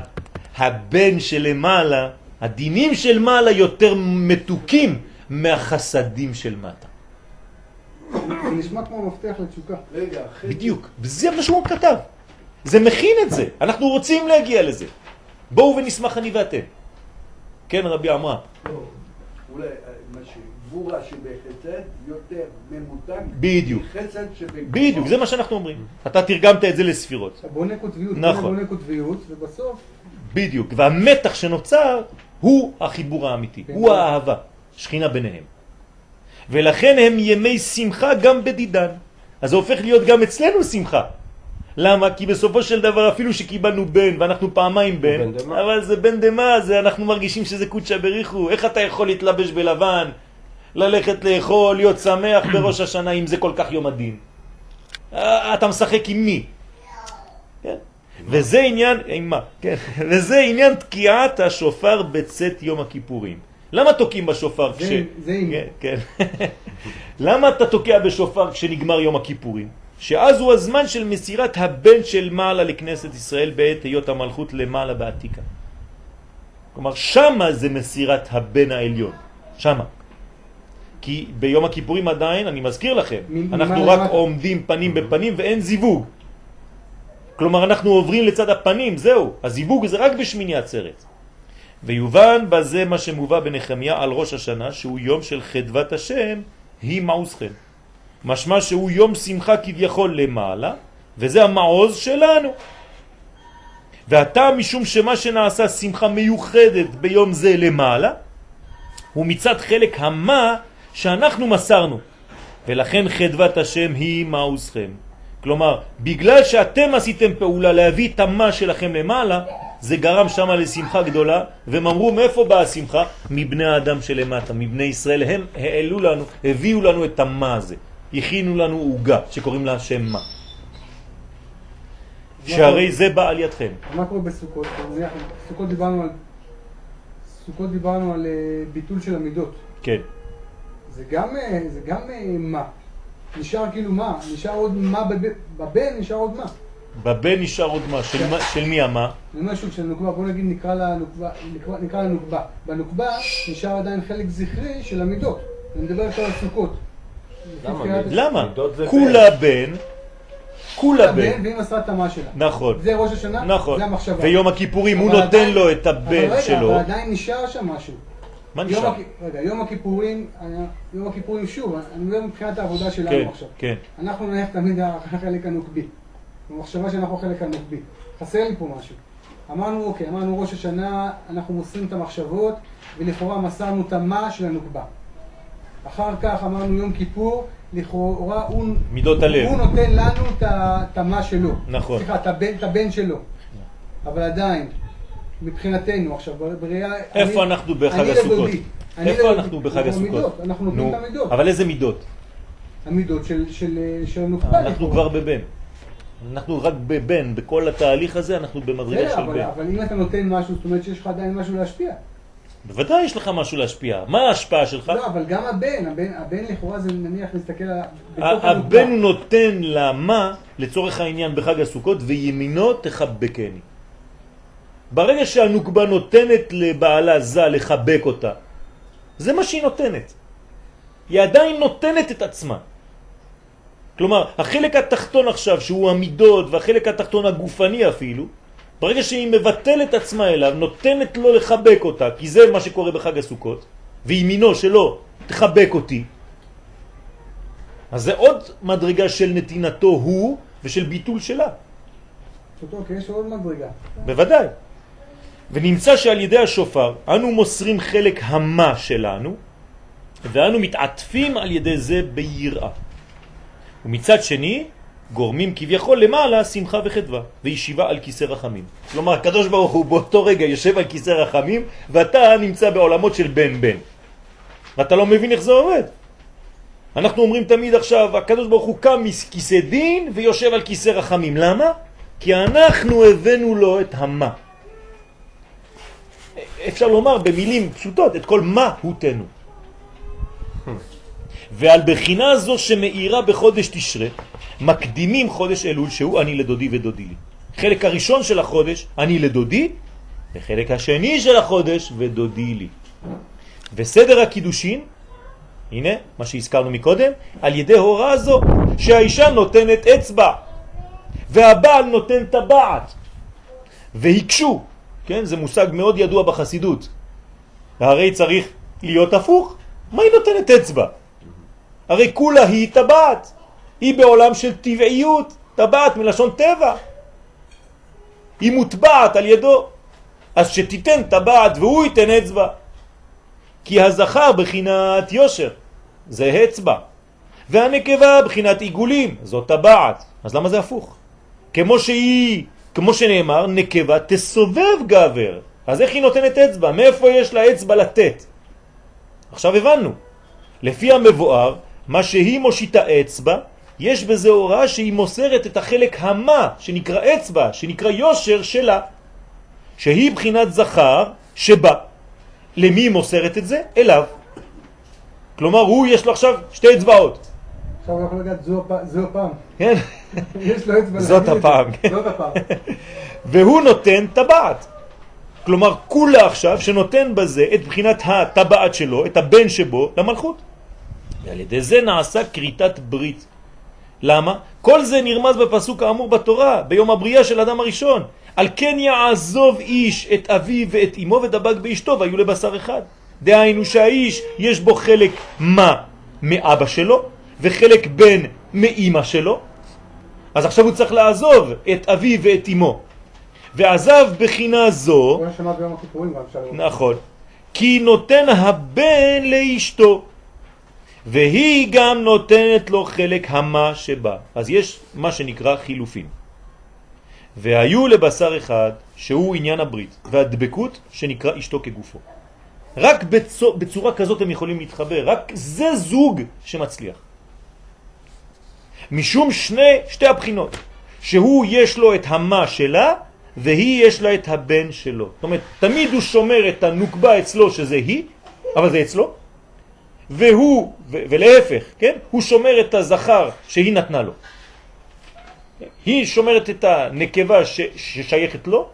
הבן שלמעלה, הדינים של מעלה יותר מתוקים מהחסדים של מטה. זה נשמע כמו מפתח לתשוקה. רגע, אחרי... בדיוק, וזה מה שהוא כתב. זה מכין את זה, אנחנו רוצים להגיע לזה. בואו ונשמח אני ואתם. כן, רבי עמרם. לא, אולי אה, מה שגבורה שבחסד יותר ממותג בדיוק. מחסד שבגבורה. בדיוק, זה מה שאנחנו אומרים. אתה תרגמת את זה לספירות. אתה בונה קוטביות, נכון. בונה קוטביות, ובסוף בדיוק, והמתח שנוצר הוא החיבור האמיתי, כן. הוא האהבה, שכינה ביניהם. ולכן הם ימי שמחה גם בדידן. אז זה הופך להיות גם אצלנו שמחה. למה? כי בסופו של דבר אפילו שקיבלנו בן ואנחנו פעמיים בן. אבל זה בן דמה, זה אנחנו מרגישים שזה קודשא בריחו. איך אתה יכול להתלבש בלבן, ללכת לאכול, להיות שמח בראש השנה אם זה כל כך יום הדין? אה, אתה משחק עם מי? כן? וזה עניין, עם מה? כן, וזה עניין תקיעת השופר בצאת יום הכיפורים. למה תוקעים בשופר כש... זה עם. כן, כן. למה אתה תוקע בשופר כשנגמר יום הכיפורים? שאז הוא הזמן של מסירת הבן של מעלה לכנסת ישראל בעת היות המלכות למעלה בעתיקה. כלומר, שמה זה מסירת הבן העליון. שמה. כי ביום הכיפורים עדיין, אני מזכיר לכם, אנחנו רק למטה. עומדים פנים בפנים ואין זיווג. כלומר, אנחנו עוברים לצד הפנים, זהו. הזיווג זה רק בשמיני עצרת. ויובן בזה מה שמובא בנחמיה על ראש השנה, שהוא יום של חדבת השם, היא מעוזכם. משמע שהוא יום שמחה כביכול למעלה, וזה המעוז שלנו. והטעם משום שמה שנעשה שמחה מיוחדת ביום זה למעלה, הוא מצד חלק המה שאנחנו מסרנו. ולכן חדבת השם היא מעוזכם. כלומר, בגלל שאתם עשיתם פעולה להביא את המה שלכם למעלה, זה גרם שמה לשמחה גדולה, והם אמרו מאיפה באה השמחה? מבני האדם שלמטה, מבני ישראל, הם העלו לנו, הביאו לנו את המה הזה, הכינו לנו עוגה שקוראים לה שם מה. שהרי זה בא על ידכם. מה קורה בסוכות? נניח, סוכות דיברנו על... סוכות דיברנו על אה, ביטול של המידות. כן. זה גם, אה, זה גם אה, מה. נשאר כאילו מה, נשאר עוד מה בב- בבן, נשאר עוד מה. בבן נשאר עוד מה, של, מה- של מי המה? אומר שוב, של נוקבה, בוא נגיד נקרא לה נוקבה, נקרא, נקרא לה נוקבה. בנוקבה נשאר עדיין חלק זכרי של המידות. אני מדבר עכשיו על סוכות. למה? למה? זה כולה בן, כולה בן. והיא מסרה את המה שלה. נכון. זה ראש השנה, נכון. זה המחשבה. ויום הכיפורים הוא נותן עדיין- לו את אבל הבן רגע, שלו. אבל עדיין נשאר שם משהו. מה נשאר? רגע, יום הכיפורים, יום הכיפורים שוב, אני מדבר מבחינת העבודה שלנו כן, עכשיו. כן. אנחנו נלך תמיד החלק הנוקבי. במחשבה שאנחנו החלק הנוקבי. חסר לי פה משהו. אמרנו, אוקיי, אמרנו ראש השנה, אנחנו מוסרים את המחשבות, ולכאורה מסרנו את המה של הנוקבה. אחר כך אמרנו יום כיפור, לכאורה הוא, מידות הלב. הוא נותן לנו את המה שלו. נכון. סליחה, את הבן, את הבן שלו. אבל עדיין, מבחינתנו עכשיו, בראייה... איפה אני- אנחנו בחג אני הסוכות? איפה לבדי. אנחנו בחג הסוכות? מידות, אנחנו נותנים נו, את המידות. אבל איזה מידות? המידות של, של, של הנוקבה. אנחנו. כבר בבן. אנחנו רק בבן, בכל התהליך הזה אנחנו במדרגה של אבל, בן. אבל אם אתה נותן משהו, זאת אומרת שיש לך עדיין משהו להשפיע. בוודאי יש לך משהו להשפיע. מה ההשפעה שלך? לא, אבל גם הבן, הבן, הבן לכאורה זה נניח להסתכל על... הבן נותן למה, לצורך העניין בחג הסוכות, וימינו תחבקני. ברגע שהנוקבה נותנת לבעלה זה לחבק אותה, זה מה שהיא נותנת. היא עדיין נותנת את עצמה. כלומר, החלק התחתון עכשיו, שהוא המידות, והחלק התחתון הגופני אפילו, ברגע שהיא מבטלת עצמה אליו, נותנת לו לחבק אותה, כי זה מה שקורה בחג הסוכות, וימינו שלו תחבק אותי, אז זה עוד מדרגה של נתינתו הוא ושל ביטול שלה. אומרת, יש עוד מדרגה. בוודאי. ונמצא שעל ידי השופר אנו מוסרים חלק המה שלנו ואנו מתעטפים על ידי זה ביראה. ומצד שני, גורמים כביכול למעלה שמחה וחדווה וישיבה על כיסא רחמים. כלומר, הקדוש ברוך הוא באותו רגע יושב על כיסא רחמים ואתה נמצא בעולמות של בן בן. ואתה לא מבין איך זה עובד. אנחנו אומרים תמיד עכשיו, הקדוש ברוך הוא קם מכיסא דין ויושב על כיסא רחמים. למה? כי אנחנו הבאנו לו את המה. אפשר לומר במילים פשוטות את כל מהותנו. ועל בחינה זו שמאירה בחודש תשרה, מקדימים חודש אלול שהוא אני לדודי ודודי לי. חלק הראשון של החודש אני לדודי, וחלק השני של החודש ודודי לי. וסדר הקידושין, הנה מה שהזכרנו מקודם, על ידי הוראה זו שהאישה נותנת אצבע והבעל נותן טבעת והקשו, כן, זה מושג מאוד ידוע בחסידות. הרי צריך להיות הפוך, מה היא נותנת אצבע? הרי כולה היא טבעת, היא בעולם של טבעיות, טבעת מלשון טבע. היא מוטבעת על ידו, אז שתיתן טבעת והוא ייתן אצבע. כי הזכר בחינת יושר, זה אצבע, והנקבה בחינת עיגולים, זאת טבעת. אז למה זה הפוך? כמו שהיא, כמו שנאמר, נקבה תסובב גבר. אז איך היא נותנת אצבע? מאיפה יש לה אצבע לתת? עכשיו הבנו. לפי המבואר, מה שהיא מושיטה אצבע, יש בזה הוראה שהיא מוסרת את החלק המה, שנקרא אצבע, שנקרא יושר שלה, שהיא בחינת זכר שבא. למי היא מוסרת את זה? אליו. כלומר, הוא יש לו עכשיו שתי אצבעות. עכשיו זו הפ- זו הפעם. כן? יש לו אצבע זאת. הפעם, כן. זאת הפעם. והוא נותן טבעת. כלומר, כולה עכשיו שנותן בזה את בחינת הטבעת שלו, את הבן שבו, למלכות. ועל ידי זה נעשה כריתת ברית. למה? כל זה נרמז בפסוק האמור בתורה, ביום הבריאה של אדם הראשון. על כן יעזוב איש את אביו ואת אמו ודבק באשתו והיו לבשר אחד. דהיינו שהאיש יש בו חלק מה מאבא שלו וחלק בן מאימא שלו. אז עכשיו הוא צריך לעזוב את אביו ואת אמו. ועזב בחינה זו. נכון, כי נותן הבן לאשתו, והיא גם נותנת לו חלק המה שבא. אז יש מה שנקרא חילופים. והיו לבשר אחד, שהוא עניין הברית, והדבקות שנקרא אשתו כגופו. רק בצו, בצורה כזאת הם יכולים להתחבר, רק זה זוג שמצליח. משום שני, שתי הבחינות, שהוא יש לו את המה שלה, והיא יש לה את הבן שלו. זאת אומרת, תמיד הוא שומר את הנוקבה אצלו שזה היא, אבל זה אצלו, והוא, ולהפך, כן? הוא שומר את הזכר שהיא נתנה לו. היא שומרת את הנקבה ש- ששייכת לו,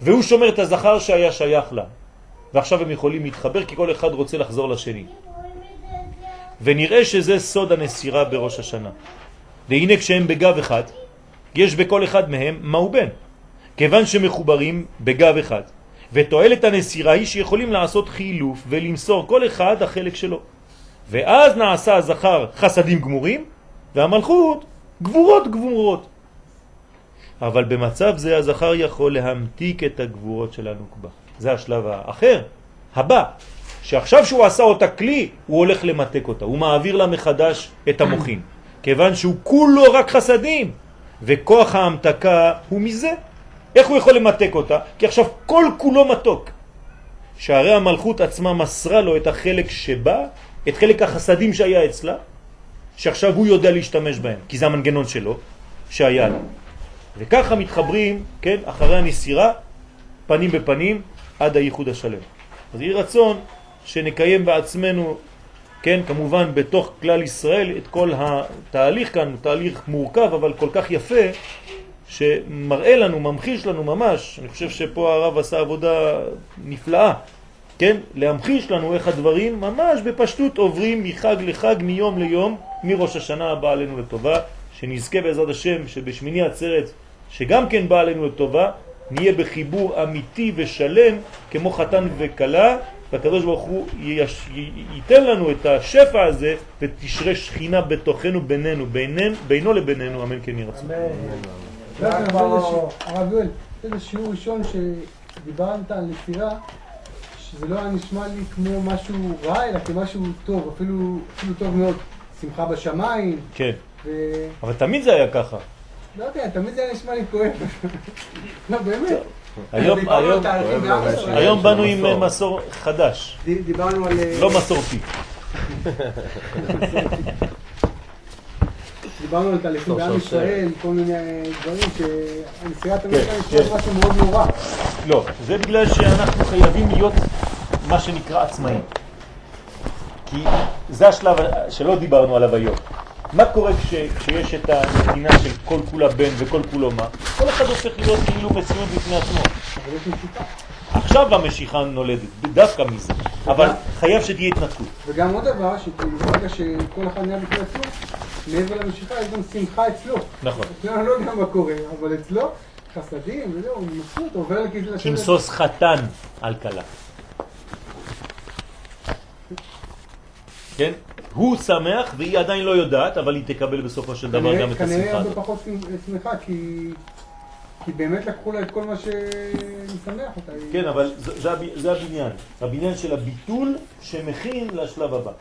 והוא שומר את הזכר שהיה שייך לה. ועכשיו הם יכולים להתחבר כי כל אחד רוצה לחזור לשני. ונראה שזה סוד הנסירה בראש השנה. והנה כשהם בגב אחד, יש בכל אחד מהם מהו בן. כיוון שמחוברים בגב אחד. ותועלת הנסירה היא שיכולים לעשות חילוף ולמסור כל אחד החלק שלו. ואז נעשה הזכר חסדים גמורים, והמלכות גבורות גבורות. אבל במצב זה הזכר יכול להמתיק את הגבורות של הנוקבה. זה השלב האחר, הבא, שעכשיו שהוא עשה אותה כלי, הוא הולך למתק אותה, הוא מעביר לה מחדש את המוחין, כיוון שהוא כולו רק חסדים, וכוח ההמתקה הוא מזה. איך הוא יכול למתק אותה? כי עכשיו כל כולו מתוק. שהרי המלכות עצמה מסרה לו את החלק שבא, את חלק החסדים שהיה אצלה, שעכשיו הוא יודע להשתמש בהם, כי זה המנגנון שלו, שהיה לה. וככה מתחברים, כן, אחרי הנסירה, פנים בפנים, עד הייחוד השלם. אז יהי רצון שנקיים בעצמנו, כן, כמובן בתוך כלל ישראל, את כל התהליך כאן, תהליך מורכב אבל כל כך יפה, שמראה לנו, ממחיש לנו ממש, אני חושב שפה הרב עשה עבודה נפלאה, כן, להמחיש לנו איך הדברים ממש בפשטות עוברים מחג לחג, מיום ליום, מראש השנה הבא עלינו לטובה, שנזכה בעזרת השם שבשמיני עצרת, שגם כן בא עלינו לטובה, נהיה בחיבור אמיתי ושלם כמו חתן וקלה, והקדוש ברוך הוא יש, י, ייתן לנו את השפע הזה ותשרה שכינה בתוכנו בינינו, בינינו, בינו לבינינו, אמן כן איזה ש- הרב יואל, איזה שיעור ראשון שדיברת על נסירה, שזה לא היה נשמע לי כמו משהו רע, אלא כמשהו טוב, אפילו, אפילו טוב מאוד. שמחה בשמיים, כן, ו- אבל תמיד זה היה ככה. לא יודע, תמיד זה היה נשמע לי כואב. לא, באמת. היום, ישראל. היום באנו עם מסור. מסור חדש, די- דיברנו על... אה, לא מסורתי. דיברנו על תהליכים בעם ישראל, כל מיני דברים הייתה נשמעת כן. משהו מאוד נורא. לא, זה בגלל שאנחנו חייבים להיות מה שנקרא עצמאים. כי זה השלב שלא דיברנו עליו היום. מה קורה כש, כשיש את הנתינה של כל כולה בן וכל כולו מה? כל אחד הופך להיות כאילו מציאות בפני עצמו. עכשיו המשיכה נולדת, דווקא מזה. אבל חייב שתהיה התנתקות. וגם עוד דבר, שכאילו ברגע שכל אחד נהיה בפני עצמו, מעבר למשיכה יש גם שמחה אצלו. נכון. אצלנו אני לא יודע מה קורה, אבל אצלו חסדים, וזהו, מבסוט, עובר לכיוון... כמסוס חתן על כלה. כן? הוא שמח והיא עדיין לא יודעת, אבל היא תקבל בסופו של דבר גם את כנראה השמחה הרבה הזאת. פחות שמחה, כי... כי באמת לקחו לה את כל מה שמשמח אותה. כן, אבל זה, זה, הב- זה הבניין. הבניין של הביטול שמכין לשלב הבא.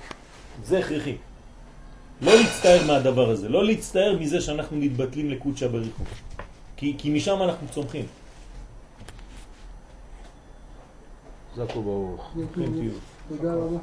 זה הכרחי. לא להצטער מהדבר הזה, לא להצטער מזה שאנחנו מתבטלים לקודשא בריחו. כי, כי משם אנחנו צומחים. זכו ברוך. כן, תהיו. תודה רבה.